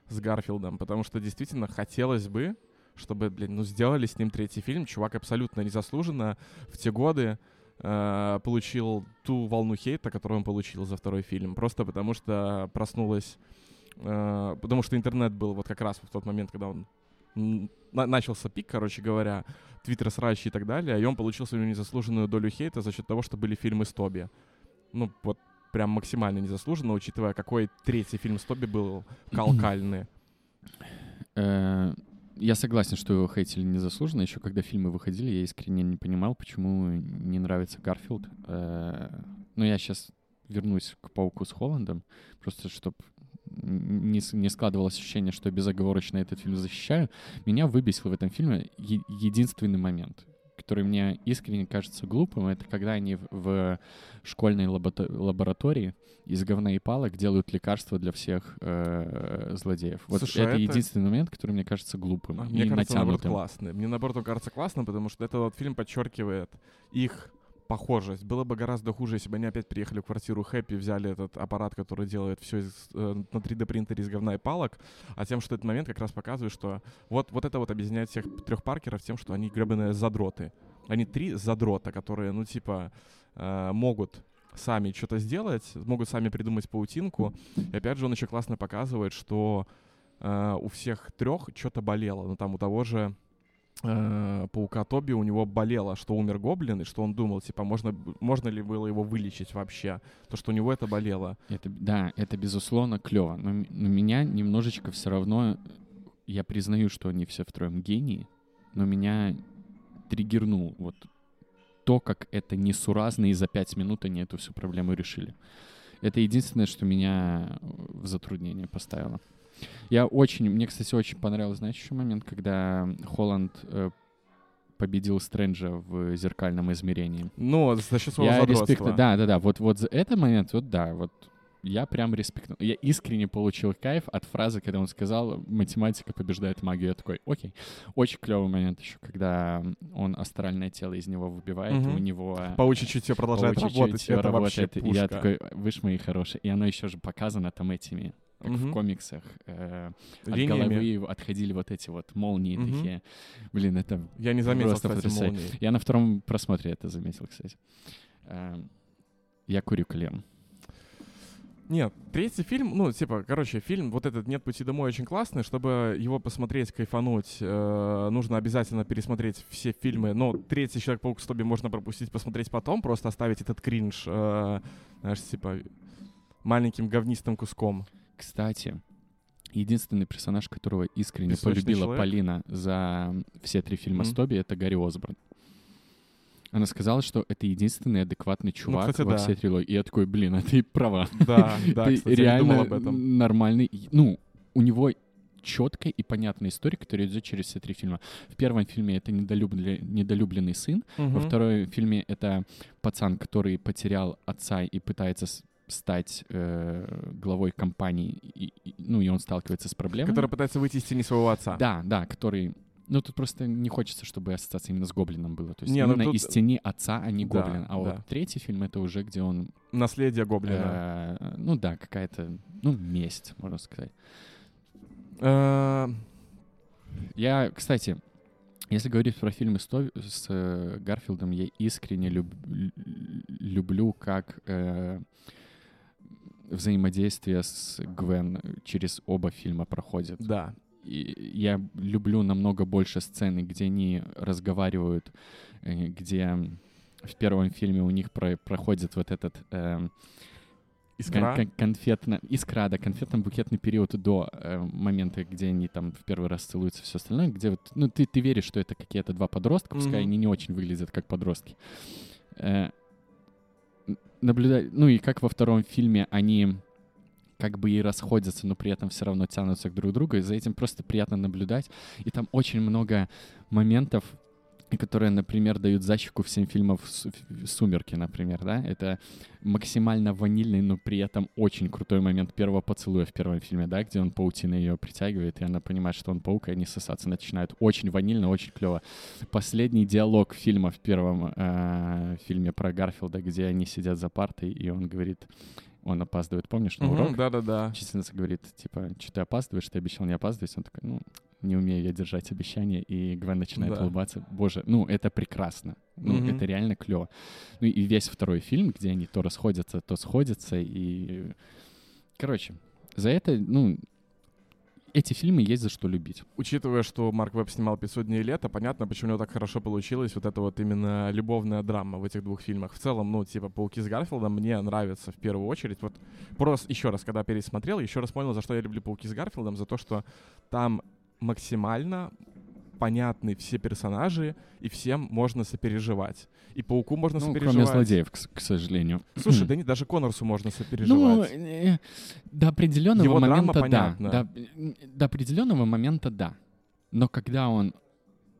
Speaker 1: с Гарфилдом, потому что действительно хотелось бы, чтобы, блин, ну сделали с ним третий фильм. Чувак абсолютно незаслуженно в те годы э, получил ту волну хейта, которую он получил за второй фильм. Просто потому что проснулась... Э, потому что интернет был вот как раз в тот момент, когда он начался пик, короче говоря, твиттер срачи и так далее, и он получил свою незаслуженную долю хейта за счет того, что были фильмы с Тоби. Ну, вот прям максимально незаслуженно, учитывая, какой третий фильм с Тоби был калкальный.
Speaker 2: Я согласен, что его хейтили незаслуженно. Еще когда фильмы выходили, я искренне не понимал, почему не нравится Гарфилд. Э, но я сейчас вернусь к «Пауку с Холландом», просто чтобы не, не складывалось ощущение, что я безоговорочно этот фильм защищаю. Меня выбесил в этом фильме единственный момент который мне искренне кажется глупым, это когда они в школьной лаборатории из говна и палок делают лекарства для всех э, злодеев. Вот
Speaker 1: Слушай,
Speaker 2: это,
Speaker 1: это
Speaker 2: единственный момент, который мне кажется глупым
Speaker 1: а,
Speaker 2: и
Speaker 1: мне кажется, наоборот,
Speaker 2: натянутым.
Speaker 1: классный. Мне наоборот он кажется классным, потому что этот вот фильм подчеркивает их похожесть. Было бы гораздо хуже, если бы они опять приехали в квартиру Хэппи, взяли этот аппарат, который делает все из, э, на 3D принтере из говна и палок, а тем, что этот момент как раз показывает, что вот, вот это вот объединяет всех трех Паркеров тем, что они гребаные задроты. Они три задрота, которые, ну, типа, э, могут сами что-то сделать, могут сами придумать паутинку. И опять же, он еще классно показывает, что э, у всех трех что-то болело. Ну, там у того же э, паука Тоби у него болело, что умер гоблин, и что он думал, типа, можно, можно ли было его вылечить вообще, то, что у него это болело.
Speaker 2: Это, да, это безусловно клево, но, но меня немножечко все равно, я признаю, что они все втроем гении, но меня триггернул вот то, как это несуразно, и за пять минут они эту всю проблему решили. Это единственное, что меня в затруднение поставило. Я очень, мне, кстати, очень понравился, знаешь, еще момент, когда Холланд э, победил Стрэнджа в зеркальном измерении.
Speaker 1: Ну, за счет своего Я респект,
Speaker 2: да, да, да, вот, вот за этот момент, вот да, вот я прям респектнул. Я искренне получил кайф от фразы, когда он сказал «математика побеждает магию». Я такой, окей. Очень клевый момент еще, когда он астральное тело из него выбивает, угу. и у него...
Speaker 1: Паучье чутье продолжает по работать, это работает.
Speaker 2: И я такой, вы ж мои хорошие. И оно еще же показано там этими как угу. в комиксах, э, от головы отходили вот эти вот молнии угу. такие. Блин, это
Speaker 1: Я не заметил, просто кстати, молнии.
Speaker 2: Я на втором просмотре это заметил, кстати. Э, я курю клем.
Speaker 1: Нет, третий фильм, ну, типа, короче, фильм вот этот «Нет пути домой» очень классный. Чтобы его посмотреть, кайфануть, э, нужно обязательно пересмотреть все фильмы. Но третий «Человек-паук» с Тоби можно пропустить, посмотреть потом, просто оставить этот кринж, э, знаешь, типа, маленьким говнистым куском.
Speaker 2: Кстати, единственный персонаж, которого искренне Песочный полюбила человек? Полина за все три фильма mm-hmm. с Тоби, это Гарри Осборн. Она сказала, что это единственный адекватный ну, чувак ну, кстати, во да. всей трилогии. И я такой, блин, а ты права. (laughs)
Speaker 1: Да, да, (laughs)
Speaker 2: ты
Speaker 1: кстати,
Speaker 2: реально
Speaker 1: об этом.
Speaker 2: нормальный. Ну, у него четкая и понятная история, которая идет через все три фильма. В первом фильме это недолюбленный, недолюбленный сын, угу. во втором фильме это пацан, который потерял отца и пытается стать э, главой компании, и, и, ну и он сталкивается с проблемой.
Speaker 1: Который пытается выйти из тени своего отца.
Speaker 2: Да, да, который ну, тут просто не хочется, чтобы ассоциация именно с Гоблином была. То есть не, ну именно тут... из тени отца, а не да, Гоблин. А да. вот третий фильм — это уже где он...
Speaker 1: Наследие Гоблина.
Speaker 2: Э, ну да, какая-то, ну, месть, можно сказать.
Speaker 1: Э,
Speaker 2: я, кстати, если говорить про фильмы с, с э, Гарфилдом, я искренне люб, люблю, как э, взаимодействие с Гвен через оба фильма проходит.
Speaker 1: Да
Speaker 2: я люблю намного больше сцены, где они разговаривают, э, где в первом фильме у них про проходит вот этот э,
Speaker 1: Искра? Кон
Speaker 2: конфетно, искра, да, конфетно-букетный период до э, момента, где они там в первый раз целуются, все остальное, где вот, ну, ты, ты веришь, что это какие-то два подростка, пускай mm-hmm. они не очень выглядят как подростки. Э, наблюдать, ну и как во втором фильме они как бы и расходятся, но при этом все равно тянутся к друг другу, и за этим просто приятно наблюдать. И там очень много моментов, которые, например, дают защику всем фильмам «Сумерки», например, да, это максимально ванильный, но при этом очень крутой момент первого поцелуя в первом фильме, да, где он паутиной ее притягивает, и она понимает, что он паук, и они сосаться начинают. Очень ванильно, очень клево. Последний диалог фильма в первом э, фильме про Гарфилда, где они сидят за партой, и он говорит, он опаздывает, помнишь, на урок?
Speaker 1: Да-да-да.
Speaker 2: Учительница говорит, типа, что ты опаздываешь, ты обещал не опаздывать. Он такой, ну, не умею я держать обещания. И Гвен начинает да. улыбаться. Боже, ну, это прекрасно. Ну, mm-hmm. это реально клево. Ну, и весь второй фильм, где они то расходятся, то сходятся. И, короче, за это, ну, эти фильмы есть за что любить.
Speaker 1: Учитывая, что Марк Веб снимал «500 дней лета», понятно, почему у него так хорошо получилось вот эта вот именно любовная драма в этих двух фильмах. В целом, ну, типа, «Пауки с Гарфилдом» мне нравится в первую очередь. Вот просто еще раз, когда пересмотрел, еще раз понял, за что я люблю «Пауки с Гарфилдом», за то, что там максимально понятны все персонажи, и всем можно сопереживать. И Пауку можно
Speaker 2: ну,
Speaker 1: сопереживать.
Speaker 2: кроме злодеев, к, к сожалению.
Speaker 1: Слушай, (clears throat) да не, даже Коннорсу можно
Speaker 2: Ну,
Speaker 1: сопереживать.
Speaker 2: э, до определенного
Speaker 1: Его драма
Speaker 2: момента да.
Speaker 1: понятна.
Speaker 2: До, до определенного момента да. Но когда он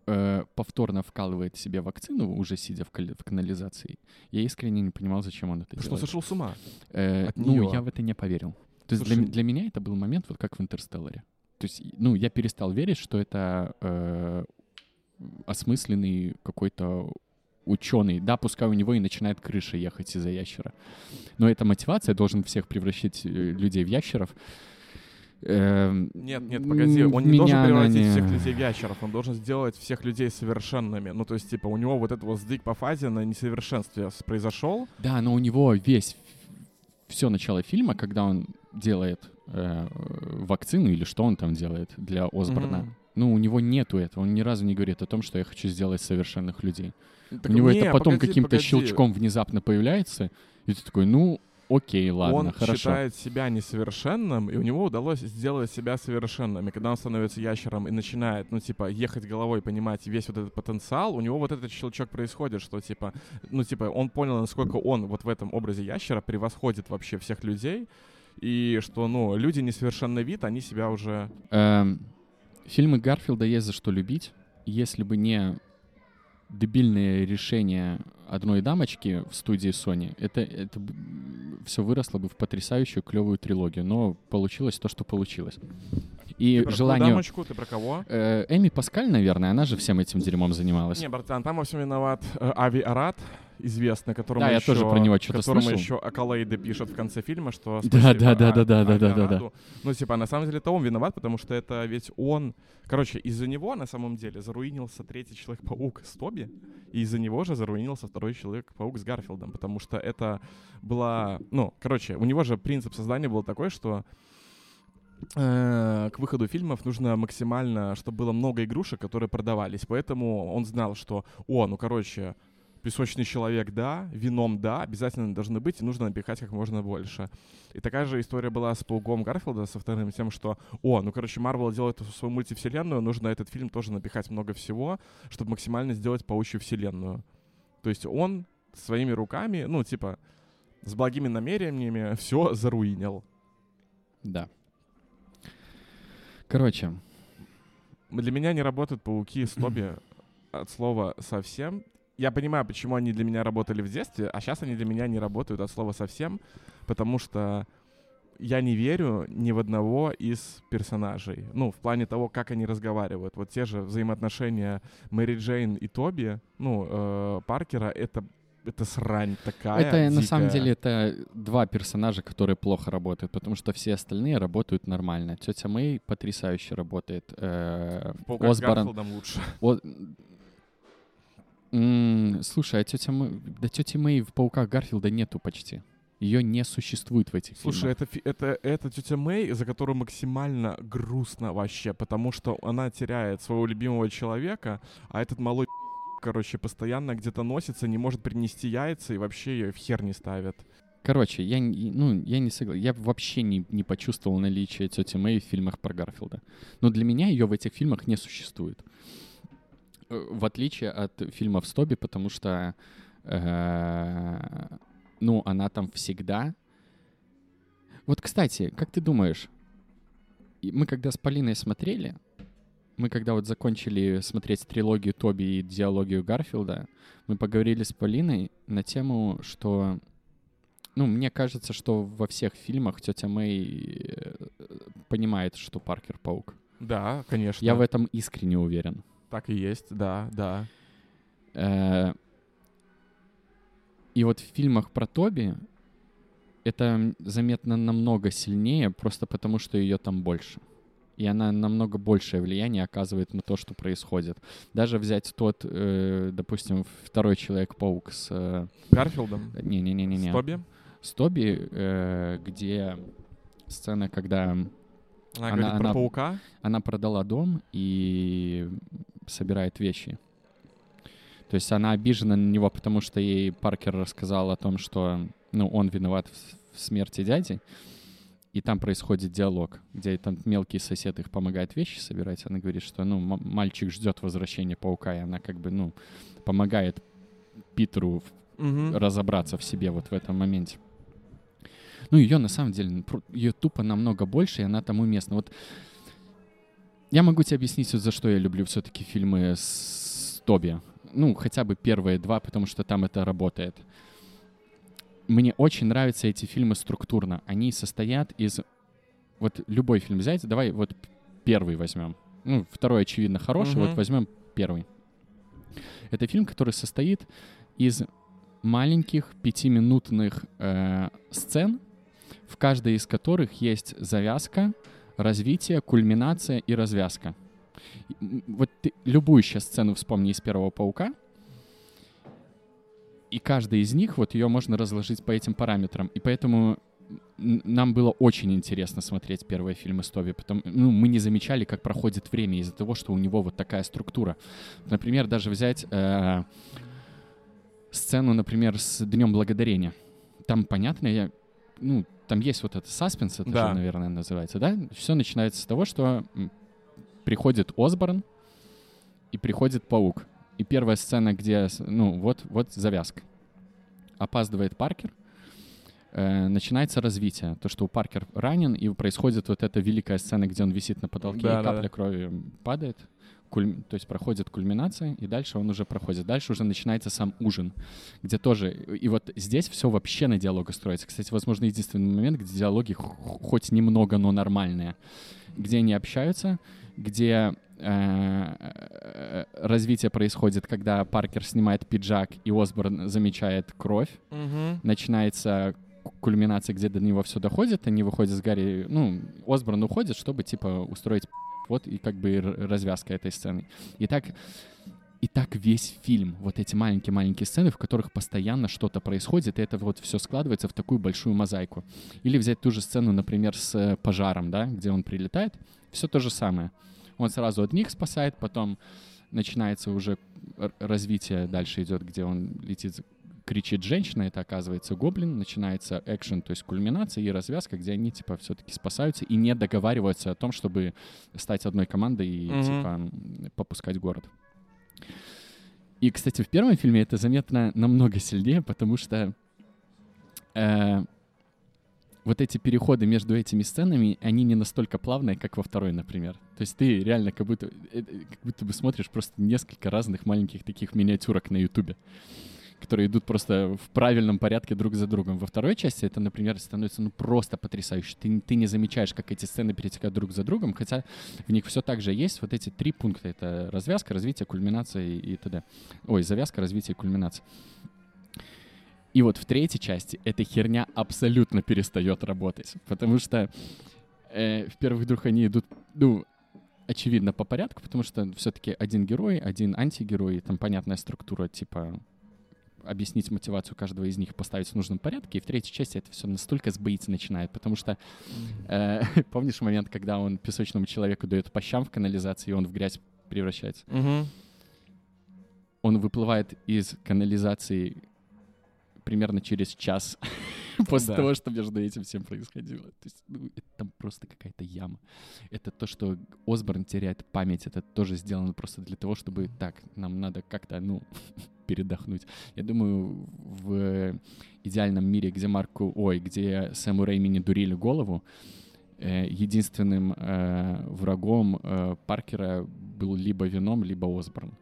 Speaker 2: э, повторно вкалывает себе вакцину, уже сидя в, в канализации, я искренне не понимал, зачем он это
Speaker 1: Что,
Speaker 2: делает.
Speaker 1: сошел с ума?
Speaker 2: Э,
Speaker 1: от
Speaker 2: ну,
Speaker 1: неё?
Speaker 2: я в это не поверил. То есть для,
Speaker 1: Слушай,
Speaker 2: для меня это был момент, вот как в «Интерстелларе». То есть, ну, я перестал верить, что это э, осмысленный какой-то ученый. Да, пускай у него и начинает крыша ехать из-за ящера. Но эта мотивация должен всех превращать э, людей в ящеров. Эм,
Speaker 1: Нет, нет, погоди, он не должен превратить
Speaker 2: не-
Speaker 1: всех людей в ящеров, он должен сделать всех людей совершенными. Ну, то есть, типа, у него вот этот вот сдвиг по фазе на несовершенстве произошел.
Speaker 2: Да, но у него весь все начало фильма, когда он делает э, вакцину или что он там делает для Осборна.
Speaker 1: Мгм.
Speaker 2: Ну, у него нету этого. Он ни разу не говорит о том, что я хочу сделать совершенных людей.
Speaker 1: Так
Speaker 2: у него
Speaker 1: не,
Speaker 2: это потом
Speaker 1: погоди,
Speaker 2: каким-то
Speaker 1: погоди.
Speaker 2: щелчком внезапно появляется, и ты такой, ну, окей, ладно,
Speaker 1: он
Speaker 2: хорошо.
Speaker 1: считает себя несовершенным, и у него удалось сделать себя совершенным. И когда он становится ящером и начинает, ну, типа, ехать головой, понимать весь вот этот потенциал, у него вот этот щелчок происходит, что, типа, ну, типа, он понял, насколько он вот в этом образе ящера превосходит вообще всех людей, и что, ну, люди несовершенный вид, они себя уже...
Speaker 2: Эм, фильмы Гарфилда есть за что любить. Если бы не дебильное решение одной дамочки в студии Sony, это, это все выросло бы в потрясающую клевую трилогию. Но получилось то, что получилось. И
Speaker 1: Ты про
Speaker 2: желание...
Speaker 1: дамочку, ты про кого?
Speaker 2: Э, Эми Паскаль, наверное, она же всем этим дерьмом занималась.
Speaker 1: Не, братан, там во всем виноват э, Ави Арат, известный, которому
Speaker 2: Да, я
Speaker 1: еще,
Speaker 2: тоже про него что-то
Speaker 1: которому
Speaker 2: слышал.
Speaker 1: еще Акалейды пишет в конце фильма, что
Speaker 2: Да, да, да, да, да, да, да, да, да.
Speaker 1: Ну, типа, на самом деле, это он виноват, потому что это ведь он... Короче, из-за него, на самом деле, заруинился третий Человек-паук с Тоби, и из-за него же заруинился второй Человек-паук с Гарфилдом, потому что это была... Ну, короче, у него же принцип создания был такой, что к выходу фильмов нужно максимально, чтобы было много игрушек, которые продавались. Поэтому он знал, что, о, ну, короче, песочный человек, да, вином, да, обязательно должны быть, и нужно напихать как можно больше. И такая же история была с Паугом Гарфилда, со вторым, тем, что, о, ну, короче, Марвел делает свою мультивселенную, нужно этот фильм тоже напихать много всего, чтобы максимально сделать паучью вселенную. То есть он своими руками, ну, типа, с благими намерениями все заруинил.
Speaker 2: Да. Короче,
Speaker 1: Для меня не работают пауки с Тоби (clears throat) от слова совсем. Я понимаю, почему они для меня работали в детстве, а сейчас они для меня не работают от слова совсем, потому что я не верю ни в одного из персонажей. Ну, в плане того, как они разговаривают. Вот те же взаимоотношения Мэри Джейн и Тоби, ну, э, Паркера, это, это срань такая
Speaker 2: это на самом
Speaker 1: дикая.
Speaker 2: деле это два персонажа, которые плохо работают, потому что все остальные работают нормально. Тетя Мэй потрясающе работает. э,
Speaker 1: В «Пауках с
Speaker 2: Осборн.
Speaker 1: Лучше.
Speaker 2: О- М, Слушай, а тетя Мэй... Да тети Мэй в «Пауках Гарфилда» нету почти. Ее не существует в этих
Speaker 1: Слушай,
Speaker 2: фильмах.
Speaker 1: это, фи- это, это тетя Мэй, за которую максимально грустно вообще, потому что она теряет своего любимого человека, а этот малой короче, постоянно где-то носится, не может принести яйца и вообще ее в хер не ставят.
Speaker 2: Короче, я, ну, я не согласен. Я вообще не, не почувствовал наличие тети Мэй в фильмах про Гарфилда. Но для меня ее в этих фильмах не существует. Э, В отличие от фильмов с Тоби, потому что, э, ну, она там всегда... Вот, кстати, как ты думаешь, мы когда с Полиной смотрели, мы когда вот закончили смотреть трилогию Тоби и диалогию Гарфилда, мы поговорили с Полиной на тему, что ну, мне кажется, что во всех фильмах тетя Мэй э, понимает, что Паркер паук.
Speaker 1: Да, конечно.
Speaker 2: Я в этом искренне уверен.
Speaker 1: Так и есть, да, да.
Speaker 2: Э, И вот в фильмах про Тоби это заметно намного сильнее, просто потому что ее там больше. И она намного большее влияние оказывает на то, что происходит. Даже взять тот, э, допустим, второй Человек-паук с... э,
Speaker 1: Гарфилдом?
Speaker 2: Не-не-не-не.
Speaker 1: С Тоби?
Speaker 2: с Тоби, э, где сцена, когда
Speaker 1: Она,
Speaker 2: Она-
Speaker 1: говорит про
Speaker 2: она-
Speaker 1: паука?
Speaker 2: Она продала дом и собирает вещи. То есть она обижена на него, потому что ей Паркер рассказал о том, что ну, он виноват в, в смерти дяди. И там происходит диалог, где там мелкий сосед их помогает вещи собирать. Она говорит, что ну, мальчик ждет возвращения паука, и она как бы ну, помогает Питеру
Speaker 1: Мгм.
Speaker 2: разобраться в себе вот в этом моменте. Ну, ее на самом деле, ее тупо намного больше, и она там уместна. Вот я могу тебе объяснить, вот за что я люблю все-таки фильмы с Тоби. Ну, хотя бы первые два, потому что там это работает. Мне очень нравятся эти фильмы структурно. Они состоят из... Вот любой фильм взять, давай вот первый возьмем. Ну, второй, очевидно, хороший,
Speaker 1: Мгм.
Speaker 2: вот возьмем первый. Это фильм, который состоит из маленьких пятиминутных э, сцен, в каждой из которых есть завязка, развитие, кульминация и развязка. Вот ты любую сейчас сцену вспомни из первого паука, и каждая из них, вот ее можно разложить по этим параметрам. И поэтому нам было очень интересно смотреть первые фильмы Стови, потому ну, мы не замечали, как проходит время из-за того, что у него вот такая структура. Например, даже взять э, сцену, например, с Днем Благодарения. Там понятно, я, ну, там есть вот этот саспенс, это
Speaker 1: Да.
Speaker 2: же, наверное, называется, да? Все начинается с того, что приходит Осборн и приходит Паук. И первая сцена, где, ну, вот, вот завязка. Опаздывает Паркер, э, начинается развитие. То, что у Паркер ранен, и происходит вот эта великая сцена, где он висит на потолке,
Speaker 1: Да,
Speaker 2: и капля
Speaker 1: да.
Speaker 2: крови падает. Кульм- То есть проходит кульминация, и дальше он уже проходит. Дальше уже начинается сам ужин, где тоже... И вот здесь все вообще на диалога строится. Кстати, возможно, единственный момент, где диалоги хоть немного, но нормальные. Где они общаются, где э, э, развитие происходит, когда Паркер снимает пиджак, и Осборн замечает кровь.
Speaker 1: Мгм.
Speaker 2: Начинается кульминация, где до него все доходит, они выходят с Гарри, ну, Осборн уходит, чтобы, типа, устроить вот и как бы развязка этой сцены. И так, и так весь фильм, вот эти маленькие-маленькие сцены, в которых постоянно что-то происходит, и это вот все складывается в такую большую мозаику. Или взять ту же сцену, например, с э, пожаром, да, где он прилетает, все то же самое. Он сразу одних спасает, потом начинается уже развитие дальше идет, где он летит, кричит женщина, это оказывается гоблин, начинается экшен, то есть кульминация и развязка, где они типа все-таки спасаются и не договариваются о том, чтобы стать одной командой и
Speaker 1: Мгм.
Speaker 2: типа попускать город. И, кстати, в первом фильме это заметно намного сильнее, потому что э, вот эти переходы между этими сценами, они не настолько плавные, как во второй, например. То есть ты реально как будто, э, э, как будто бы смотришь просто несколько разных маленьких таких миниатюрок на Ютубе, которые идут просто в правильном порядке друг за другом. Во второй части это, например, становится ну просто потрясающе. Ты, ты не замечаешь, как эти сцены перетекают друг за другом, хотя в них все так же есть вот эти три пункта. Это развязка, развитие, кульминация и, и т.д. Ой, завязка, развитие кульминация. И вот в третьей части эта херня абсолютно перестает работать, потому что э, в первых двух они идут, ну, очевидно, по порядку, потому что все-таки один герой, один антигерой, там понятная структура, типа объяснить мотивацию каждого из них, поставить в нужном порядке. И в третьей части это все настолько сбоиться начинает, потому что э, (laughs) помнишь момент, когда он песочному человеку дает по щам в канализации, и он в грязь превращается?
Speaker 1: Мгм.
Speaker 2: Он выплывает из канализации примерно через час (laughs) после
Speaker 1: Да.
Speaker 2: того, что между этим всем происходило. То есть, ну, это там просто какая-то яма. Это то, что Осборн теряет память, это тоже сделано просто для того, чтобы так, нам надо как-то, ну, (laughs) передохнуть. Я думаю, в идеальном мире, где Марку, ой, где Сэму Рэйми не дурили голову, э, единственным э, врагом э, Паркера был либо Веном, либо Осборн.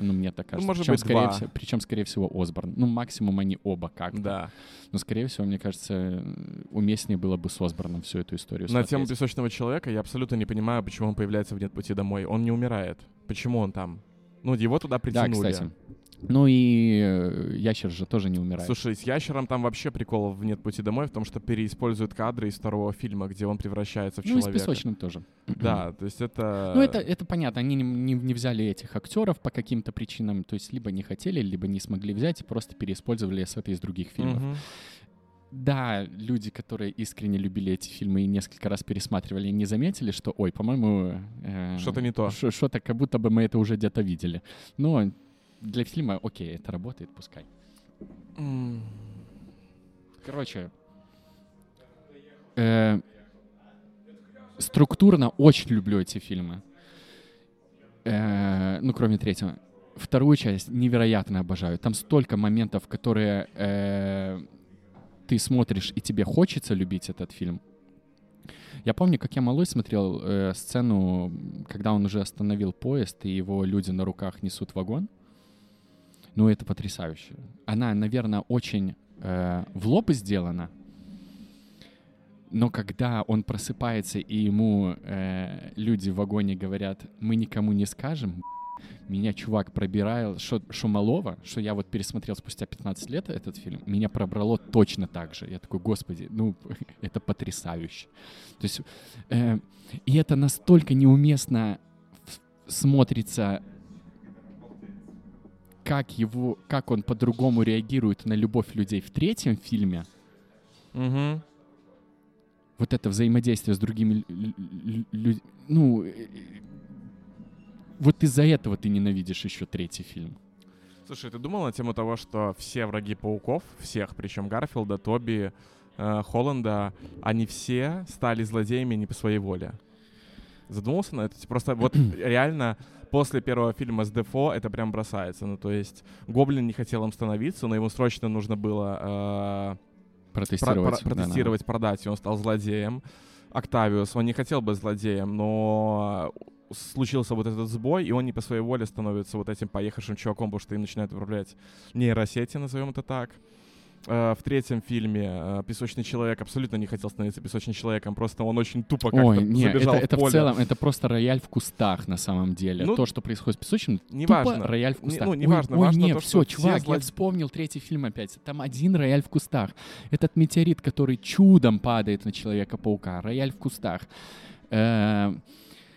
Speaker 2: Ну, мне так кажется.
Speaker 1: может
Speaker 2: причем,
Speaker 1: быть,
Speaker 2: скорее
Speaker 1: два.
Speaker 2: всего, причем, скорее всего, Осборн. Ну, максимум они оба как-то.
Speaker 1: Да.
Speaker 2: Но, скорее всего, мне кажется, уместнее было бы с Осборном всю эту историю
Speaker 1: На тему песочного человека я абсолютно не понимаю, почему он появляется в «Нет пути домой». Он не умирает. Почему он там? Ну, его туда
Speaker 2: Да,
Speaker 1: притянули.
Speaker 2: кстати. Ну и э, ящер же тоже не умирает.
Speaker 1: Слушай, с ящером там вообще прикол в «Нет пути домой» в том, что переиспользуют кадры из второго фильма, где он превращается в
Speaker 2: ну и с
Speaker 1: человека.
Speaker 2: песочным тоже. (clears throat)
Speaker 1: Да, то есть это...
Speaker 2: Ну, это, это понятно. Они не, не- не взяли этих актеров по каким-то причинам. То есть либо не хотели, либо не смогли взять и просто переиспользовали сеты из других фильмов. Да, люди, которые искренне любили эти фильмы и несколько раз пересматривали, не заметили, что, ой, по-моему...
Speaker 1: Э, Что-то не то.
Speaker 2: Что-то как будто бы мы это уже где-то видели. Но для фильма, окей, это работает, пускай. Mm. Короче, э, структурно очень люблю эти фильмы. Э, ну, кроме третьего. Вторую часть невероятно обожаю. Там столько моментов, которые э, ты смотришь, и тебе хочется любить этот фильм. Я помню, как я малой смотрел э, сцену, когда он уже остановил поезд, и его люди на руках несут вагон. Ну, это потрясающе. Она, наверное, очень э, в лоб сделана, но когда он просыпается, и ему э, люди в вагоне говорят, мы никому не скажем, меня чувак пробирал, что, малого, что я вот пересмотрел спустя 15 лет этот фильм, меня пробрало точно так же. Я такой, господи, ну, (laughs) это потрясающе. То есть, э, и это настолько неуместно смотрится, как его, как он по-другому реагирует на любовь людей в третьем фильме.
Speaker 1: Угу.
Speaker 2: Вот это взаимодействие с другими людьми, ну, э, вот из-за этого ты ненавидишь еще третий фильм.
Speaker 1: Слушай, ты думал на тему того, что все враги пауков, всех, причем Гарфилда, Тоби, э, Холланда, они все стали злодеями не по своей воле? Задумался на это? Просто вот (clears throat) реально после первого фильма с Дефо это прям бросается. Ну, то есть Гоблин не хотел им становиться, но ему срочно нужно было
Speaker 2: э, протестировать,
Speaker 1: про- про- протестировать да, да. продать, и он стал злодеем. Октавиус, он не хотел быть злодеем, но случился вот этот сбой, и он не по своей воле становится вот этим поехавшим чуваком, потому что им начинают управлять нейросети, назовем это так. Uh, в третьем фильме uh, песочный человек абсолютно не хотел становиться песочным человеком, просто он очень тупо как-то
Speaker 2: Ой, нет, забежал это, в это поле. в целом, это просто рояль в кустах на самом деле. Ну, то, что происходит с песочным, не тупо важно. рояль в кустах. Не, ну,
Speaker 1: не ой, важно,
Speaker 2: ой,
Speaker 1: важно
Speaker 2: нет,
Speaker 1: то,
Speaker 2: все, чувак, зло... я вспомнил третий фильм опять. Там один рояль в кустах. Этот метеорит, который чудом падает на Человека-паука, рояль в кустах. Э -э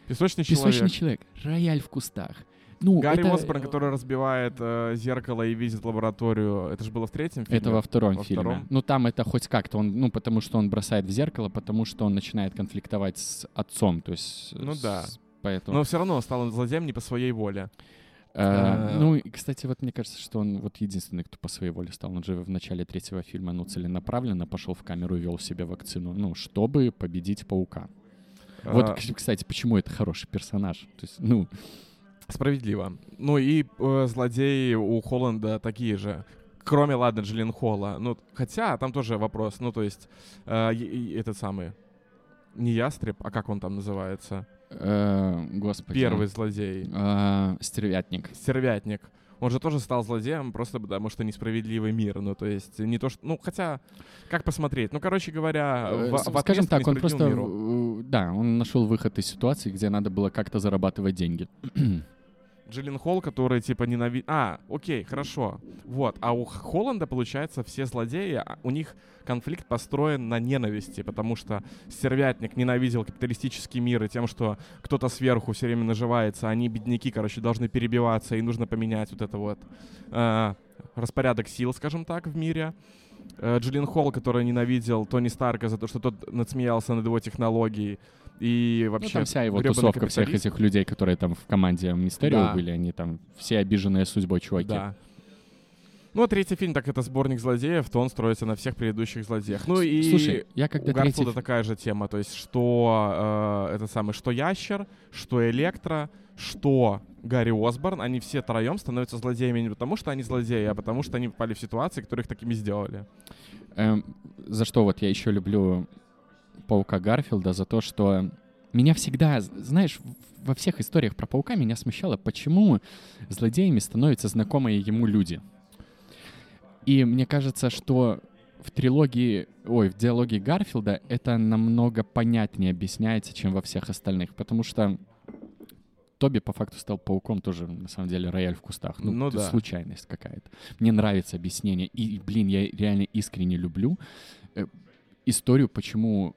Speaker 1: Песочный,
Speaker 2: Песочный
Speaker 1: человек.
Speaker 2: человек. Рояль в кустах. Ну,
Speaker 1: Гарри
Speaker 2: это...
Speaker 1: Осборн, который разбивает э, зеркало и видит лабораторию, это же было в третьем фильме?
Speaker 2: Это во втором
Speaker 1: во
Speaker 2: фильме.
Speaker 1: Втором?
Speaker 2: Ну, там это хоть как-то, он, ну, потому что он бросает в зеркало, потому что он начинает конфликтовать с отцом, то есть...
Speaker 1: Ну
Speaker 2: с...
Speaker 1: да.
Speaker 2: Поэтому...
Speaker 1: Но все равно он стал злодеем не по своей воле.
Speaker 2: Uh, ну, кстати, вот мне кажется, что он вот единственный, кто по своей воле стал. Он же в начале третьего фильма, ну, целенаправленно пошел в камеру и вел себе вакцину, ну, чтобы победить паука. Вот, а. кстати, почему это хороший персонаж. То есть, ну...
Speaker 1: Справедливо. Ну и э, злодеи у Холланда такие же. Кроме, ладно, Джиллин Холла. Ну, хотя там тоже вопрос. Ну, то есть, э, этот самый... Не ястреб, а как он там называется?
Speaker 2: Э, господи.
Speaker 1: Первый злодей.
Speaker 2: Э, стервятник.
Speaker 1: Стервятник. Он же тоже стал злодеем, просто потому что несправедливый мир. Ну, то есть, не то, что... Ну, хотя, как посмотреть? Ну, короче говоря,
Speaker 2: в, в Скажем так, он просто... Миру. Да, он нашел выход из ситуации, где надо было как-то зарабатывать деньги.
Speaker 1: Джиллин Холл, который типа ненавидит... А, окей, хорошо. Вот. А у Холланда, получается, все злодеи, а у них конфликт построен на ненависти, потому что Стервятник ненавидел капиталистический мир и тем, что кто-то сверху все время наживается, они, бедняки, короче, должны перебиваться, и нужно поменять вот это вот э, распорядок сил, скажем так, в мире. Э, Джиллин Холл, который ненавидел Тони Старка за то, что тот надсмеялся над его технологией, и вообще... Ну,
Speaker 2: там вся его тусовка всех этих людей, которые там в команде Мистерио да. были, они там все обиженные судьбой чуваки.
Speaker 1: Да. Ну, а третий фильм, так это сборник злодеев, то он строится на всех предыдущих злодеях. Ну и
Speaker 2: Слушай, я когда у
Speaker 1: Гарфилда третий... такая же тема, то есть что э, это самый, что Ящер, что Электро, что Гарри Осборн, они все троем становятся злодеями не потому, что они злодеи, а потому, что они попали в ситуации, которые их такими сделали.
Speaker 2: Эм, за что вот я еще люблю Паука Гарфилда за то, что меня всегда, знаешь, во всех историях про Паука меня смущало, почему злодеями становятся знакомые ему люди. И мне кажется, что в трилогии, ой, в диалоге Гарфилда это намного понятнее объясняется, чем во всех остальных, потому что Тоби по факту стал пауком тоже, на самом деле, рояль в кустах. Ну, ну да. случайность какая-то. Мне нравится объяснение. И, блин, я реально искренне люблю э, историю, почему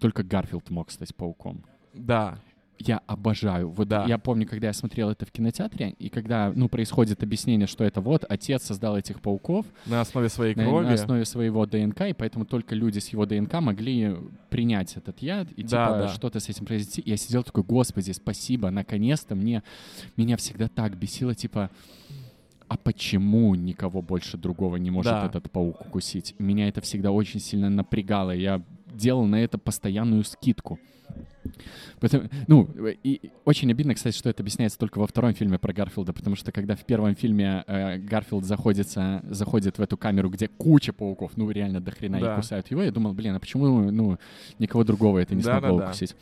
Speaker 2: только Гарфилд мог стать пауком.
Speaker 1: Да.
Speaker 2: Я обожаю. Вот
Speaker 1: Да.
Speaker 2: я помню, когда я смотрел это в кинотеатре, и когда, ну, происходит объяснение, что это вот отец создал этих пауков
Speaker 1: На основе своей
Speaker 2: на,
Speaker 1: крови.
Speaker 2: на основе своего ДНК, и поэтому только люди с его ДНК могли принять этот яд и
Speaker 1: Да,
Speaker 2: типа
Speaker 1: да.
Speaker 2: что-то с этим произойти. Я сидел такой, господи, спасибо, наконец-то мне меня всегда так бесило, типа. А почему никого больше другого не может
Speaker 1: Да.
Speaker 2: этот паук укусить? Меня это всегда очень сильно напрягало. Я делал на это постоянную скидку. Потому- ну, и очень обидно, кстати, что это объясняется только во втором фильме про Гарфилда, потому что когда в первом фильме э, Гарфилд заходится, заходит в эту камеру, где куча пауков, ну реально до хрена
Speaker 1: Да.
Speaker 2: и кусают его, я думал, блин, а почему ну, никого другого это не смогло
Speaker 1: Да-да-да.
Speaker 2: укусить?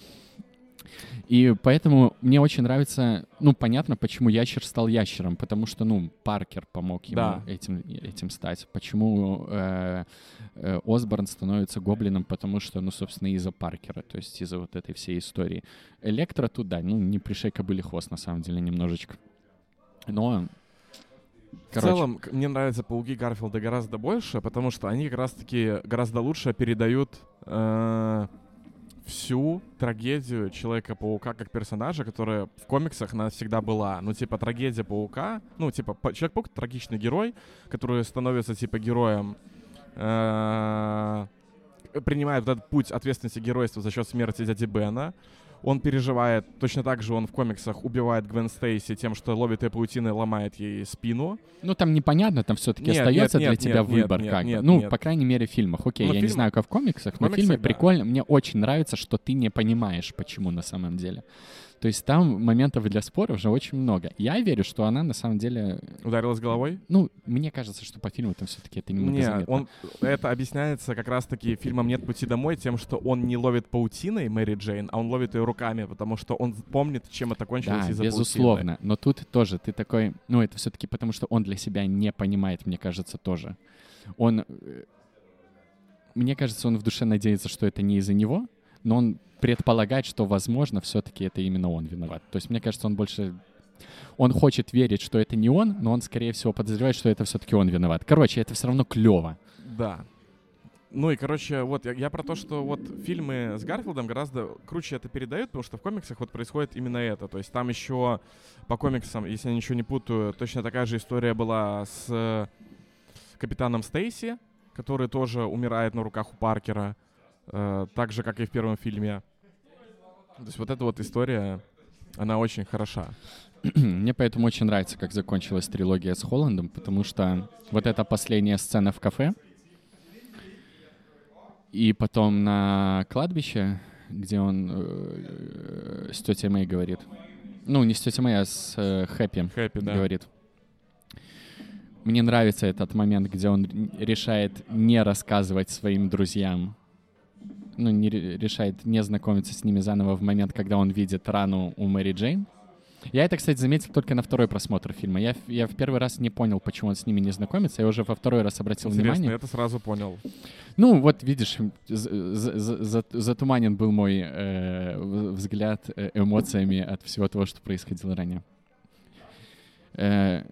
Speaker 2: И поэтому мне очень нравится, ну, понятно, почему ящер стал ящером, потому что, ну, Паркер помог ему
Speaker 1: Да.
Speaker 2: этим, этим стать. Почему э, э, Осборн становится гоблином, потому что, ну, собственно, из-за Паркера, то есть из-за вот этой всей истории. Электро тут, да, ну, не пришей кобыли хвост, на самом деле, немножечко. Но...
Speaker 1: В целом, мне нравятся пауки Гарфилда гораздо больше, потому что они как раз-таки гораздо лучше передают э, всю трагедию Человека-паука как персонажа, которая в комиксах она всегда была. Ну, типа, трагедия паука, ну, типа, па- Человек-паук — трагичный герой, который становится, типа, героем, э, принимает вот этот путь ответственности геройства за счет смерти дяди Бена. Он переживает, точно так же он в комиксах убивает Гвен Стейси тем, что ловит ее паутиной и ломает ей спину.
Speaker 2: Ну, там непонятно, там все-таки
Speaker 1: Нет,
Speaker 2: остается
Speaker 1: нет,
Speaker 2: для
Speaker 1: нет,
Speaker 2: тебя
Speaker 1: нет,
Speaker 2: выбор,
Speaker 1: нет,
Speaker 2: как бы.
Speaker 1: нет,
Speaker 2: Ну,
Speaker 1: нет.
Speaker 2: по крайней мере, в фильмах. Окей,
Speaker 1: Ну,
Speaker 2: я не
Speaker 1: фильм-
Speaker 2: знаю, как в комиксах,
Speaker 1: в
Speaker 2: но в фильме
Speaker 1: да.
Speaker 2: прикольно. Мне очень нравится, что ты не понимаешь, почему на самом деле. То есть там моментов для спора уже очень много. Я верю, что она на самом деле...
Speaker 1: Ударилась головой?
Speaker 2: Ну, мне кажется, что по фильму там все-таки это немного
Speaker 1: Не,
Speaker 2: заметно.
Speaker 1: он, это объясняется как раз-таки фильмом «Нет пути домой» тем, что он не ловит паутиной Мэри Джейн, а он ловит ее руками, потому что он помнит, чем это кончилось
Speaker 2: Да,
Speaker 1: из-за
Speaker 2: безусловно. Но тут тоже ты такой... Ну, это все-таки потому, что он для себя не понимает, мне кажется, тоже. Он... э, Мне кажется, он в душе надеется, что это не из-за него, но он предполагает, что, возможно, все-таки это именно он виноват. То есть, мне кажется, он больше... Он хочет верить, что это не он, но он, скорее всего, подозревает, что это все-таки он виноват. Короче, это все равно клево.
Speaker 1: Да. Ну и, короче, вот я, я про то, что вот фильмы с Гарфилдом гораздо круче это передают, потому что в комиксах вот происходит именно это. То есть там еще по комиксам, если я ничего не путаю, точно такая же история была с э, капитаном Стейси, который тоже умирает на руках у Паркера, э, так же, как и в первом фильме. То есть вот эта вот история, она очень хороша. (clears throat)
Speaker 2: Мне поэтому очень нравится, как закончилась трилогия с Холландом, потому что вот эта последняя сцена в кафе, и потом на кладбище, где он э, с тетей Мэй говорит. Ну, не с тетей Мэй, а с э, Хэппи
Speaker 1: Хэппи, да.
Speaker 2: говорит. Мне нравится этот момент, где он решает не рассказывать своим друзьям, ну, не ре- решает не знакомиться с ними заново в момент, когда он видит рану у Мэри Джейн. Я это, кстати, заметил только на второй просмотр фильма. Я, в- я в первый раз не понял, почему он с ними не знакомится. Я уже во второй раз обратил
Speaker 1: Интересно,
Speaker 2: внимание.
Speaker 1: я это сразу понял.
Speaker 2: Ну, вот видишь, затуманен был мой э, взгляд э, эмоциями от всего того, что происходило ранее. Э,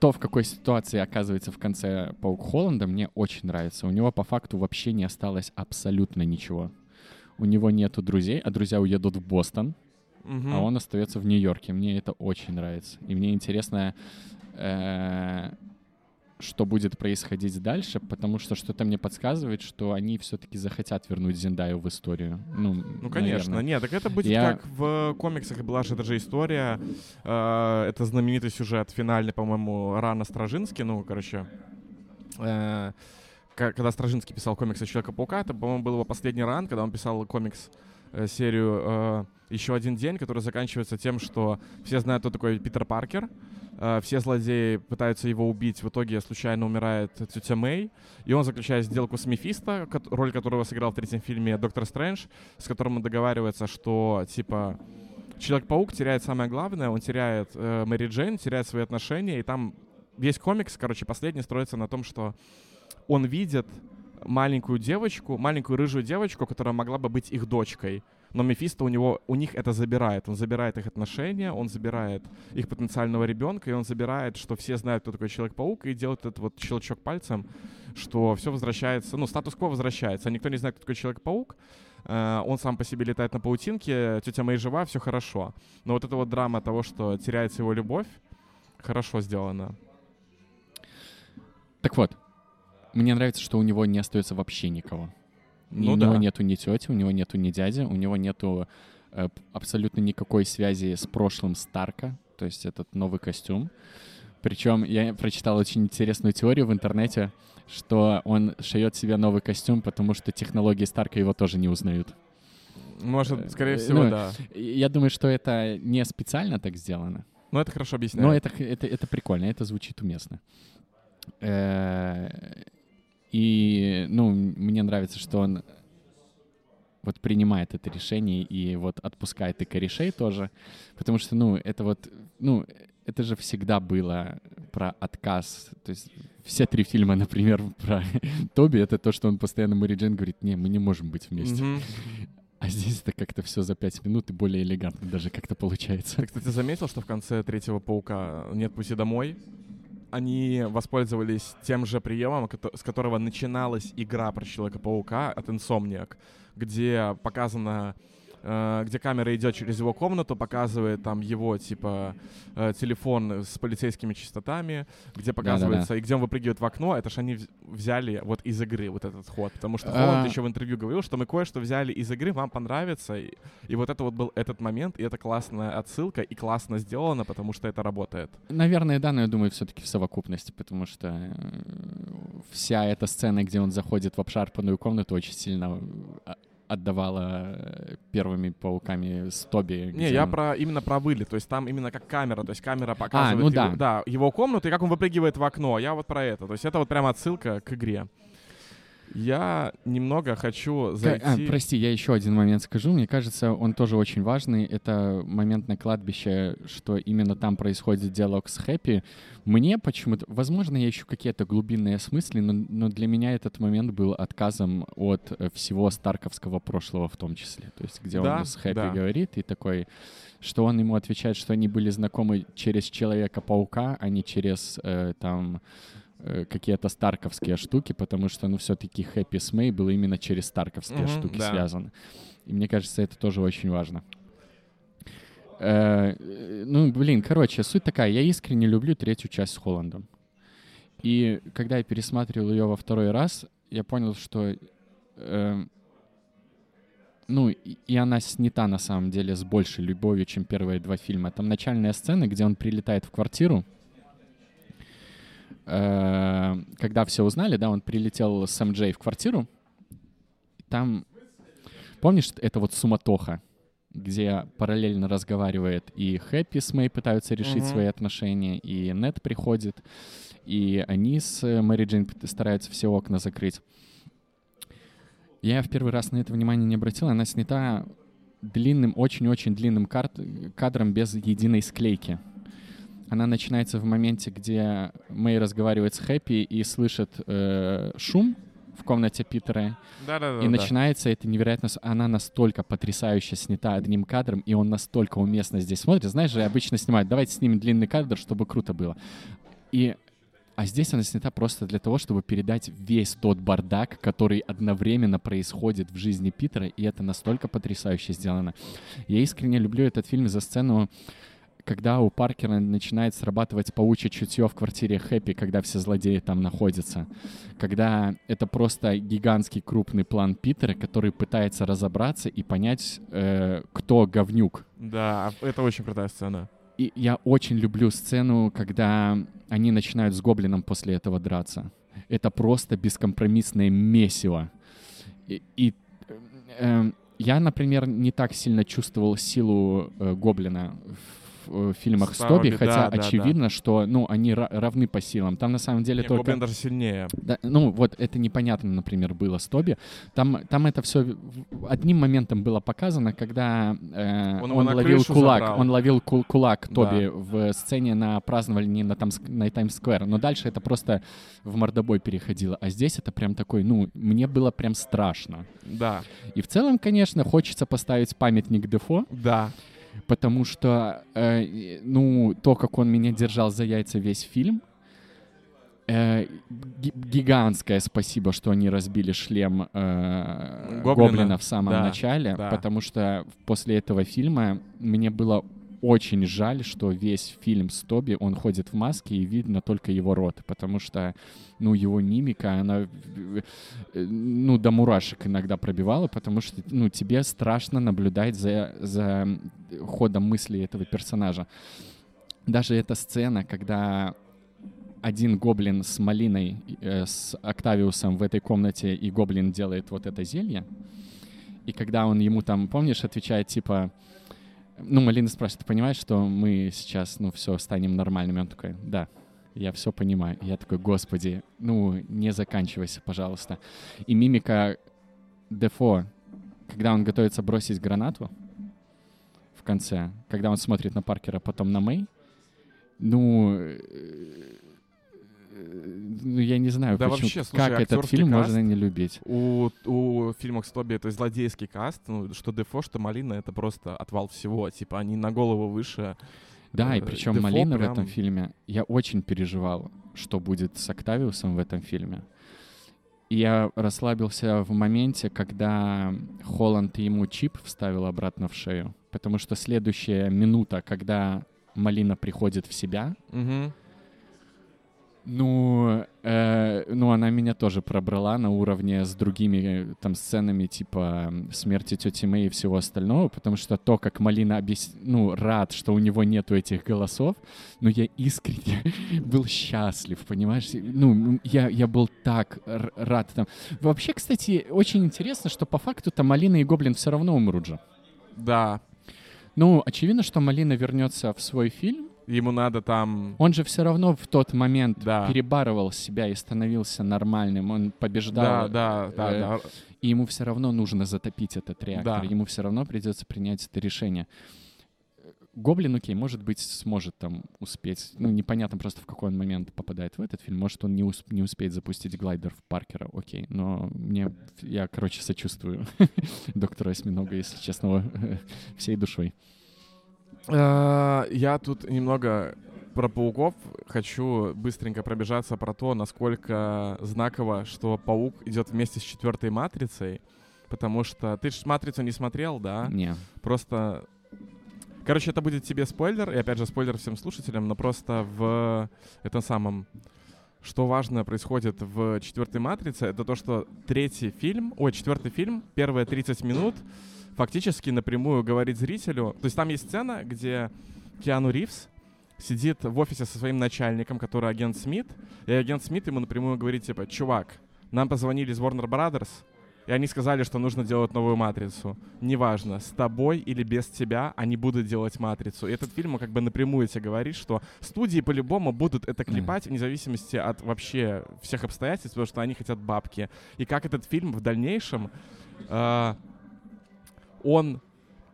Speaker 2: то, в какой ситуации оказывается в конце Паук Холланда, мне очень нравится. У него по факту вообще не осталось абсолютно ничего. У него нету друзей, а друзья уедут в Бостон,
Speaker 1: Мгм.
Speaker 2: а он остается в Нью-Йорке. Мне это очень нравится. И мне интересно, э, что будет происходить дальше, потому что что-то мне подсказывает, что они все-таки захотят вернуть Зендаю в историю. Ну,
Speaker 1: Ну, конечно.
Speaker 2: наверное.
Speaker 1: Нет, так это будет
Speaker 2: Я-
Speaker 1: как в комиксах была же даже история. э, это знаменитый сюжет финальный, по-моему, Рана Стражинский. Ну, короче, э, когда Стражинский писал комиксы Человека-паука, это, по-моему, был его последний ран, когда он писал комикс э, серию э, «Еще один день», который заканчивается тем, что все знают, кто такой Питер Паркер, все злодеи пытаются его убить, в итоге случайно умирает тетя Мэй, и он заключает сделку с Мефисто, роль которого сыграл в третьем фильме Доктор Стрэндж, с которым он договаривается, что, типа, Человек-паук теряет самое главное, он теряет э, Мэри Джейн, теряет свои отношения, и там весь комикс, короче, последний строится на том, что он видит маленькую девочку, маленькую рыжую девочку, которая могла бы быть их дочкой. Но Мефисто у него, у них это забирает. Он забирает их отношения, он забирает их потенциального ребенка, и он забирает, что все знают, кто такой Человек-паук, и делает этот вот щелчок пальцем, что все возвращается, ну, статус-кво возвращается. Никто не знает, кто такой Человек-паук. э, он сам по себе летает на паутинке, тетя Мэй жива, все хорошо. Но вот эта вот драма того, что теряется его любовь, хорошо сделана.
Speaker 2: Так вот, мне нравится, что у него не остается вообще никого.
Speaker 1: Ну
Speaker 2: у
Speaker 1: да.
Speaker 2: него нету ни тети, у него нету ни дяди, у него нету э, абсолютно никакой связи с прошлым Старка, то есть этот новый костюм. Причем я прочитал очень интересную теорию в интернете, что он шьет себе новый костюм, потому что технологии Старка его тоже не узнают.
Speaker 1: Может, скорее
Speaker 2: Э,
Speaker 1: всего,
Speaker 2: ну,
Speaker 1: да.
Speaker 2: Я думаю, что это не специально так сделано,
Speaker 1: Но это хорошо объясняет.
Speaker 2: но это, это, это прикольно, это звучит уместно. И, ну, мне нравится, что он вот принимает это решение и вот отпускает и корешей тоже, потому что, ну, это вот, ну, это же всегда было про отказ. То есть все три фильма, например, (laughs) про Тоби, это то, что он постоянно Мэри Джейн говорит, не, мы не можем быть вместе. А здесь это как-то все за пять минут и более элегантно даже как-то получается.
Speaker 1: Ты, кстати, заметил, что в конце третьего паука нет пути домой? Они воспользовались тем же приемом, с которого начиналась игра про Человека-паука от Insomniac, где показано, э, где камера идет через его комнату, показывает там его, типа, э, телефон с полицейскими частотами, где показывается, и где он выпрыгивает в окно, это ж они вз- взяли вот из игры вот этот ход, потому что Холланд
Speaker 2: А.
Speaker 1: еще в интервью говорил, что мы кое-что взяли из игры, вам понравится, и, и вот это вот был этот момент, и это классная отсылка, и классно сделано, потому что это работает.
Speaker 2: Наверное, да, но я думаю, все-таки в совокупности, потому что э, вся эта сцена, где он заходит в обшарпанную комнату, очень сильно э, отдавала э, первыми пауками с Тоби.
Speaker 1: Не, я
Speaker 2: он-
Speaker 1: про именно про вылет, то есть там именно как камера, то есть камера показывает
Speaker 2: ну
Speaker 1: его,
Speaker 2: да.
Speaker 1: да, его комнату и как он выпрыгивает в окно. Я вот про это, то есть это вот прямо отсылка к игре. Я немного хочу
Speaker 2: Ка-
Speaker 1: зайти.
Speaker 2: а, прости, я еще один момент скажу. Мне кажется, он тоже очень важный. Это момент на кладбище, что именно там происходит диалог с Хэппи. Мне почему-то, возможно, я ищу какие-то глубинные смыслы, но, но для меня этот момент был отказом от э, всего старковского прошлого в том числе. То есть где
Speaker 1: Да,
Speaker 2: он с Хэппи
Speaker 1: да.
Speaker 2: говорит и такой, что он ему отвечает, что они были знакомы через Человека-паука, а не через э, там какие-то старковские штуки, потому что, ну, все-таки Хэппи с было именно через старковские
Speaker 1: Мгм,
Speaker 2: штуки
Speaker 1: да.
Speaker 2: связано. И мне кажется, это тоже очень важно. Э, э, ну, блин, короче, суть такая. Я искренне люблю третью часть с Холландом. И когда я пересматривал ее во второй раз, я понял, что... э, ну, и и она снята на самом деле с большей любовью, чем первые два фильма. Там начальная сцена, где он прилетает в квартиру. Э, Когда все узнали, да, он прилетел с МД в квартиру. Там, помнишь, это вот суматоха, где параллельно разговаривает и Хэппи с Мэй пытаются решить
Speaker 1: Мгм.
Speaker 2: свои отношения, и Нет приходит, и они с Мэри Джейн стараются все окна закрыть. Я в первый раз на это внимание не обратил. Она снята длинным, очень-очень длинным карт- кадром без единой склейки. Она начинается в моменте, где Мэй разговаривает с Хэппи и слышит э, шум в комнате Питера.
Speaker 1: Да-да-да.
Speaker 2: И начинается это невероятно... Она настолько потрясающе снята одним кадром, и он настолько уместно здесь смотрит. Знаешь же, обычно снимают, давайте снимем длинный кадр, чтобы круто было. И... А здесь она снята просто для того, чтобы передать весь тот бардак, который одновременно происходит в жизни Питера, и это настолько потрясающе сделано. Я искренне люблю этот фильм за сцену, когда у Паркера начинает срабатывать паучье чутье в квартире Хэппи, когда все злодеи там находятся. Когда это просто гигантский крупный план Питера, который пытается разобраться и понять, э, кто говнюк.
Speaker 1: Да, это очень крутая сцена.
Speaker 2: И я очень люблю сцену, когда они начинают с Гоблином после этого драться. Это просто бескомпромиссное месиво. И, и, э, э, я, например, не так сильно чувствовал силу э, Гоблина в, в фильмах
Speaker 1: С
Speaker 2: с Тоби,
Speaker 1: Тоби,
Speaker 2: хотя
Speaker 1: да, да,
Speaker 2: очевидно, что ну, они ра- равны по силам. Там на самом деле
Speaker 1: Не,
Speaker 2: только...
Speaker 1: Гоблин даже сильнее.
Speaker 2: Да, ну, вот это непонятно, например, было с Тоби. Там, там это все одним моментом было показано, когда э,
Speaker 1: Он
Speaker 2: он, ловил кулак,
Speaker 1: забрал.
Speaker 2: он ловил кул- кулак Тоби
Speaker 1: Да.
Speaker 2: в сцене на праздновании на, Таймс- на Таймс-сквер. Но дальше это просто в мордобой переходило. А здесь это прям такой, ну, мне было прям страшно.
Speaker 1: Да,
Speaker 2: И в целом, конечно, хочется поставить памятник Дефо,
Speaker 1: да.
Speaker 2: Потому что, э, ну, то, как он меня держал за яйца весь фильм, Э, ги- гигантское спасибо, что они разбили шлем э,
Speaker 1: Гоблина.
Speaker 2: Гоблина в самом
Speaker 1: Да,
Speaker 2: начале,
Speaker 1: да.
Speaker 2: потому что после этого фильма мне было очень жаль, что весь фильм с Тоби, он ходит в маске и видно только его рот, потому что, ну, его мимика, она, э, ну, до мурашек иногда пробивала, потому что, ну, тебе страшно наблюдать за, за ходом мысли этого персонажа. Даже эта сцена, когда один гоблин с малиной, э, с Октавиусом в этой комнате, и гоблин делает вот это зелье. И когда он ему там, помнишь, отвечает типа, ну, Малина спрашивает, ты понимаешь, что мы сейчас, ну, все, станем нормальными? Он такой, да, я все понимаю. Я такой, господи, ну, не заканчивайся, пожалуйста. И мимика Дефо, когда он готовится бросить гранату в конце, когда он смотрит на Паркера, потом на Мэй, ну, э, ну, я не знаю,
Speaker 1: Да
Speaker 2: почему,
Speaker 1: вообще, слушай,
Speaker 2: как этот фильм
Speaker 1: каст-
Speaker 2: можно не любить.
Speaker 1: У, у фильма с Тоби это злодейский каст, ну, что Дефо, что Малина, это просто отвал всего. Типа, они на голову выше.
Speaker 2: Да, и
Speaker 1: Э,
Speaker 2: причем
Speaker 1: Дефо
Speaker 2: Малина в
Speaker 1: прям-
Speaker 2: этом фильме, я очень переживал, что будет с Октавиусом в этом фильме. И я расслабился в моменте, когда Холланд ему чип вставил обратно в шею. Потому что следующая минута, когда Малина приходит в себя,
Speaker 1: Мгм.
Speaker 2: Ну, э, ну, она меня тоже пробрала на уровне с другими э, там сценами типа смерти тети Мэй и всего остального, потому что то, как Малина объяс... ну, рад, что у него нету этих голосов, ну, я искренне (laughs) был счастлив, понимаешь? Ну, я, я был так рад там. Вообще, кстати, очень интересно, что по факту-то Малина и Гоблин все равно умрут же.
Speaker 1: Да.
Speaker 2: Ну, очевидно, что Малина вернется в свой фильм,
Speaker 1: Ему надо там...
Speaker 2: он же все равно в тот момент
Speaker 1: Да.
Speaker 2: перебарывал себя и становился нормальным. Он
Speaker 1: Да,
Speaker 2: побеждал.
Speaker 1: да, да,
Speaker 2: э,
Speaker 1: да.
Speaker 2: И ему все равно нужно затопить этот реактор.
Speaker 1: Да.
Speaker 2: Ему все равно придется принять это решение. Гоблин, окей, может быть, сможет там успеть. Ну, непонятно просто, в какой он момент попадает в этот фильм. Может, он не, ус- не успеет запустить глайдер в Паркера, окей. Но мне, я, короче, сочувствую (laughs) доктору Осьминога, если честно, (laughs) всей душой.
Speaker 1: Э, Я тут немного про пауков хочу быстренько пробежаться про то, насколько знаково, что паук идет вместе с четвертой матрицей. Потому что ты же матрицу не смотрел, да?
Speaker 2: Не.
Speaker 1: Просто. Короче, это будет тебе спойлер, и опять же спойлер всем слушателям, но просто в этом самом. Что важно происходит в четвертой матрице, это то, что третий фильм, ой, четвертый фильм, первые 30 минут фактически напрямую говорит зрителю. То есть там есть сцена, где Киану Ривз сидит в офисе со своим начальником, который агент Смит, и агент Смит ему напрямую говорит, типа, чувак, нам позвонили из Warner Brothers, и они сказали, что нужно делать новую матрицу. Неважно, с тобой или без тебя, они будут делать матрицу. И этот фильм как бы напрямую тебе говорит, что студии по-любому будут это клепать вне зависимости от вообще всех обстоятельств, потому что они хотят бабки. И как этот фильм в дальнейшем, э, он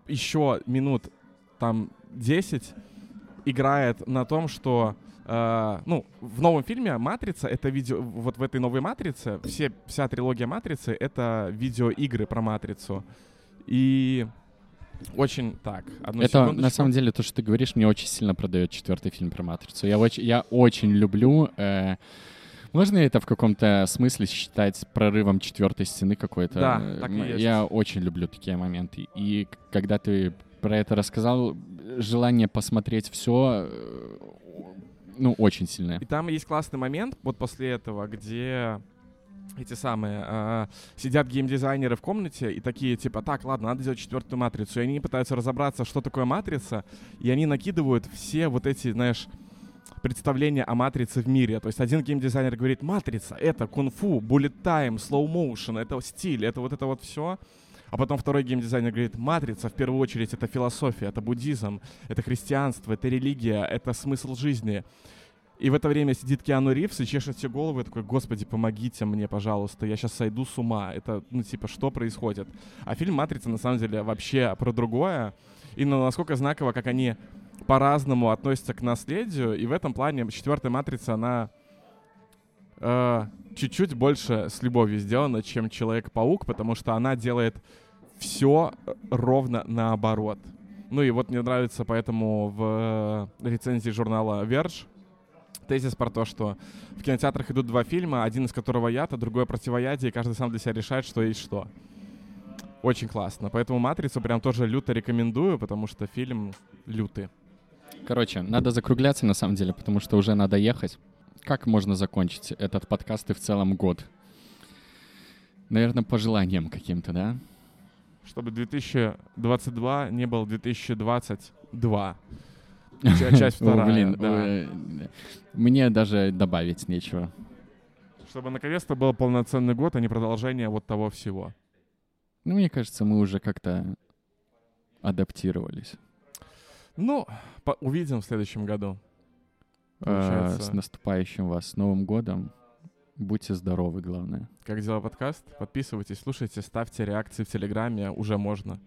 Speaker 1: еще минут там 10 играет на том, что э, ну, в новом фильме «Матрица» — это видео... Вот в этой новой «Матрице» все, вся трилогия «Матрицы» — это видеоигры про «Матрицу». И очень... Так, одну
Speaker 2: Это на самом деле то, что ты говоришь, мне очень сильно продает четвертый фильм про матрицу. Я очень, я очень люблю. э, можно это в каком-то смысле считать прорывом четвертой стены какой-то?
Speaker 1: Да,
Speaker 2: Э,
Speaker 1: так и есть.
Speaker 2: Я очень люблю такие моменты. И когда ты про это рассказал, желание посмотреть все, ну, очень сильное.
Speaker 1: И там есть классный момент вот после этого, где эти самые а, сидят геймдизайнеры в комнате и такие типа, так, ладно, надо сделать четвертую матрицу. И они пытаются разобраться, что такое матрица, и они накидывают все вот эти, знаешь, представления о матрице в мире. То есть один геймдизайнер говорит, матрица — это кунг-фу, bullet time, slow motion, это стиль, это вот это вот все. А потом второй геймдизайнер говорит, матрица в первую очередь это философия, это буддизм, это христианство, это религия, это смысл жизни. И в это время сидит Киану Ривз и чешет все головы, такой, господи, помогите мне, пожалуйста, я сейчас сойду с ума. Это, ну, типа, что происходит? А фильм «Матрица» на самом деле вообще про другое. И ну, насколько знаково, как они по-разному относятся к наследию. И в этом плане четвертая «Матрица», она э, чуть-чуть больше с любовью сделана, чем Человек-паук, потому что она делает все ровно наоборот. Ну и вот мне нравится поэтому в э, рецензии журнала Verge тезис про то, что в кинотеатрах идут два фильма, один из которого яд, а другой противоядие, и каждый сам для себя решает, что есть что. Очень классно. Поэтому «Матрицу» прям тоже люто рекомендую, потому что фильм лютый.
Speaker 2: Короче, надо закругляться на самом деле, потому что уже надо ехать. Как можно закончить этот подкаст и в целом год? Наверное, пожеланием каким-то, да?
Speaker 1: Чтобы 2022 не был 2022. (laughs) Ча- Часть вторая.
Speaker 2: блин,
Speaker 1: да.
Speaker 2: мне даже добавить нечего.
Speaker 1: Чтобы наконец-то был полноценный год, а не продолжение вот того всего.
Speaker 2: Ну, мне кажется, мы уже как-то адаптировались.
Speaker 1: Ну, увидим в следующем году. Получается.
Speaker 2: С наступающим вас с Новым годом. Будьте здоровы, главное.
Speaker 1: Как дела подкаст? Подписывайтесь, слушайте, ставьте реакции в Телеграме, уже можно.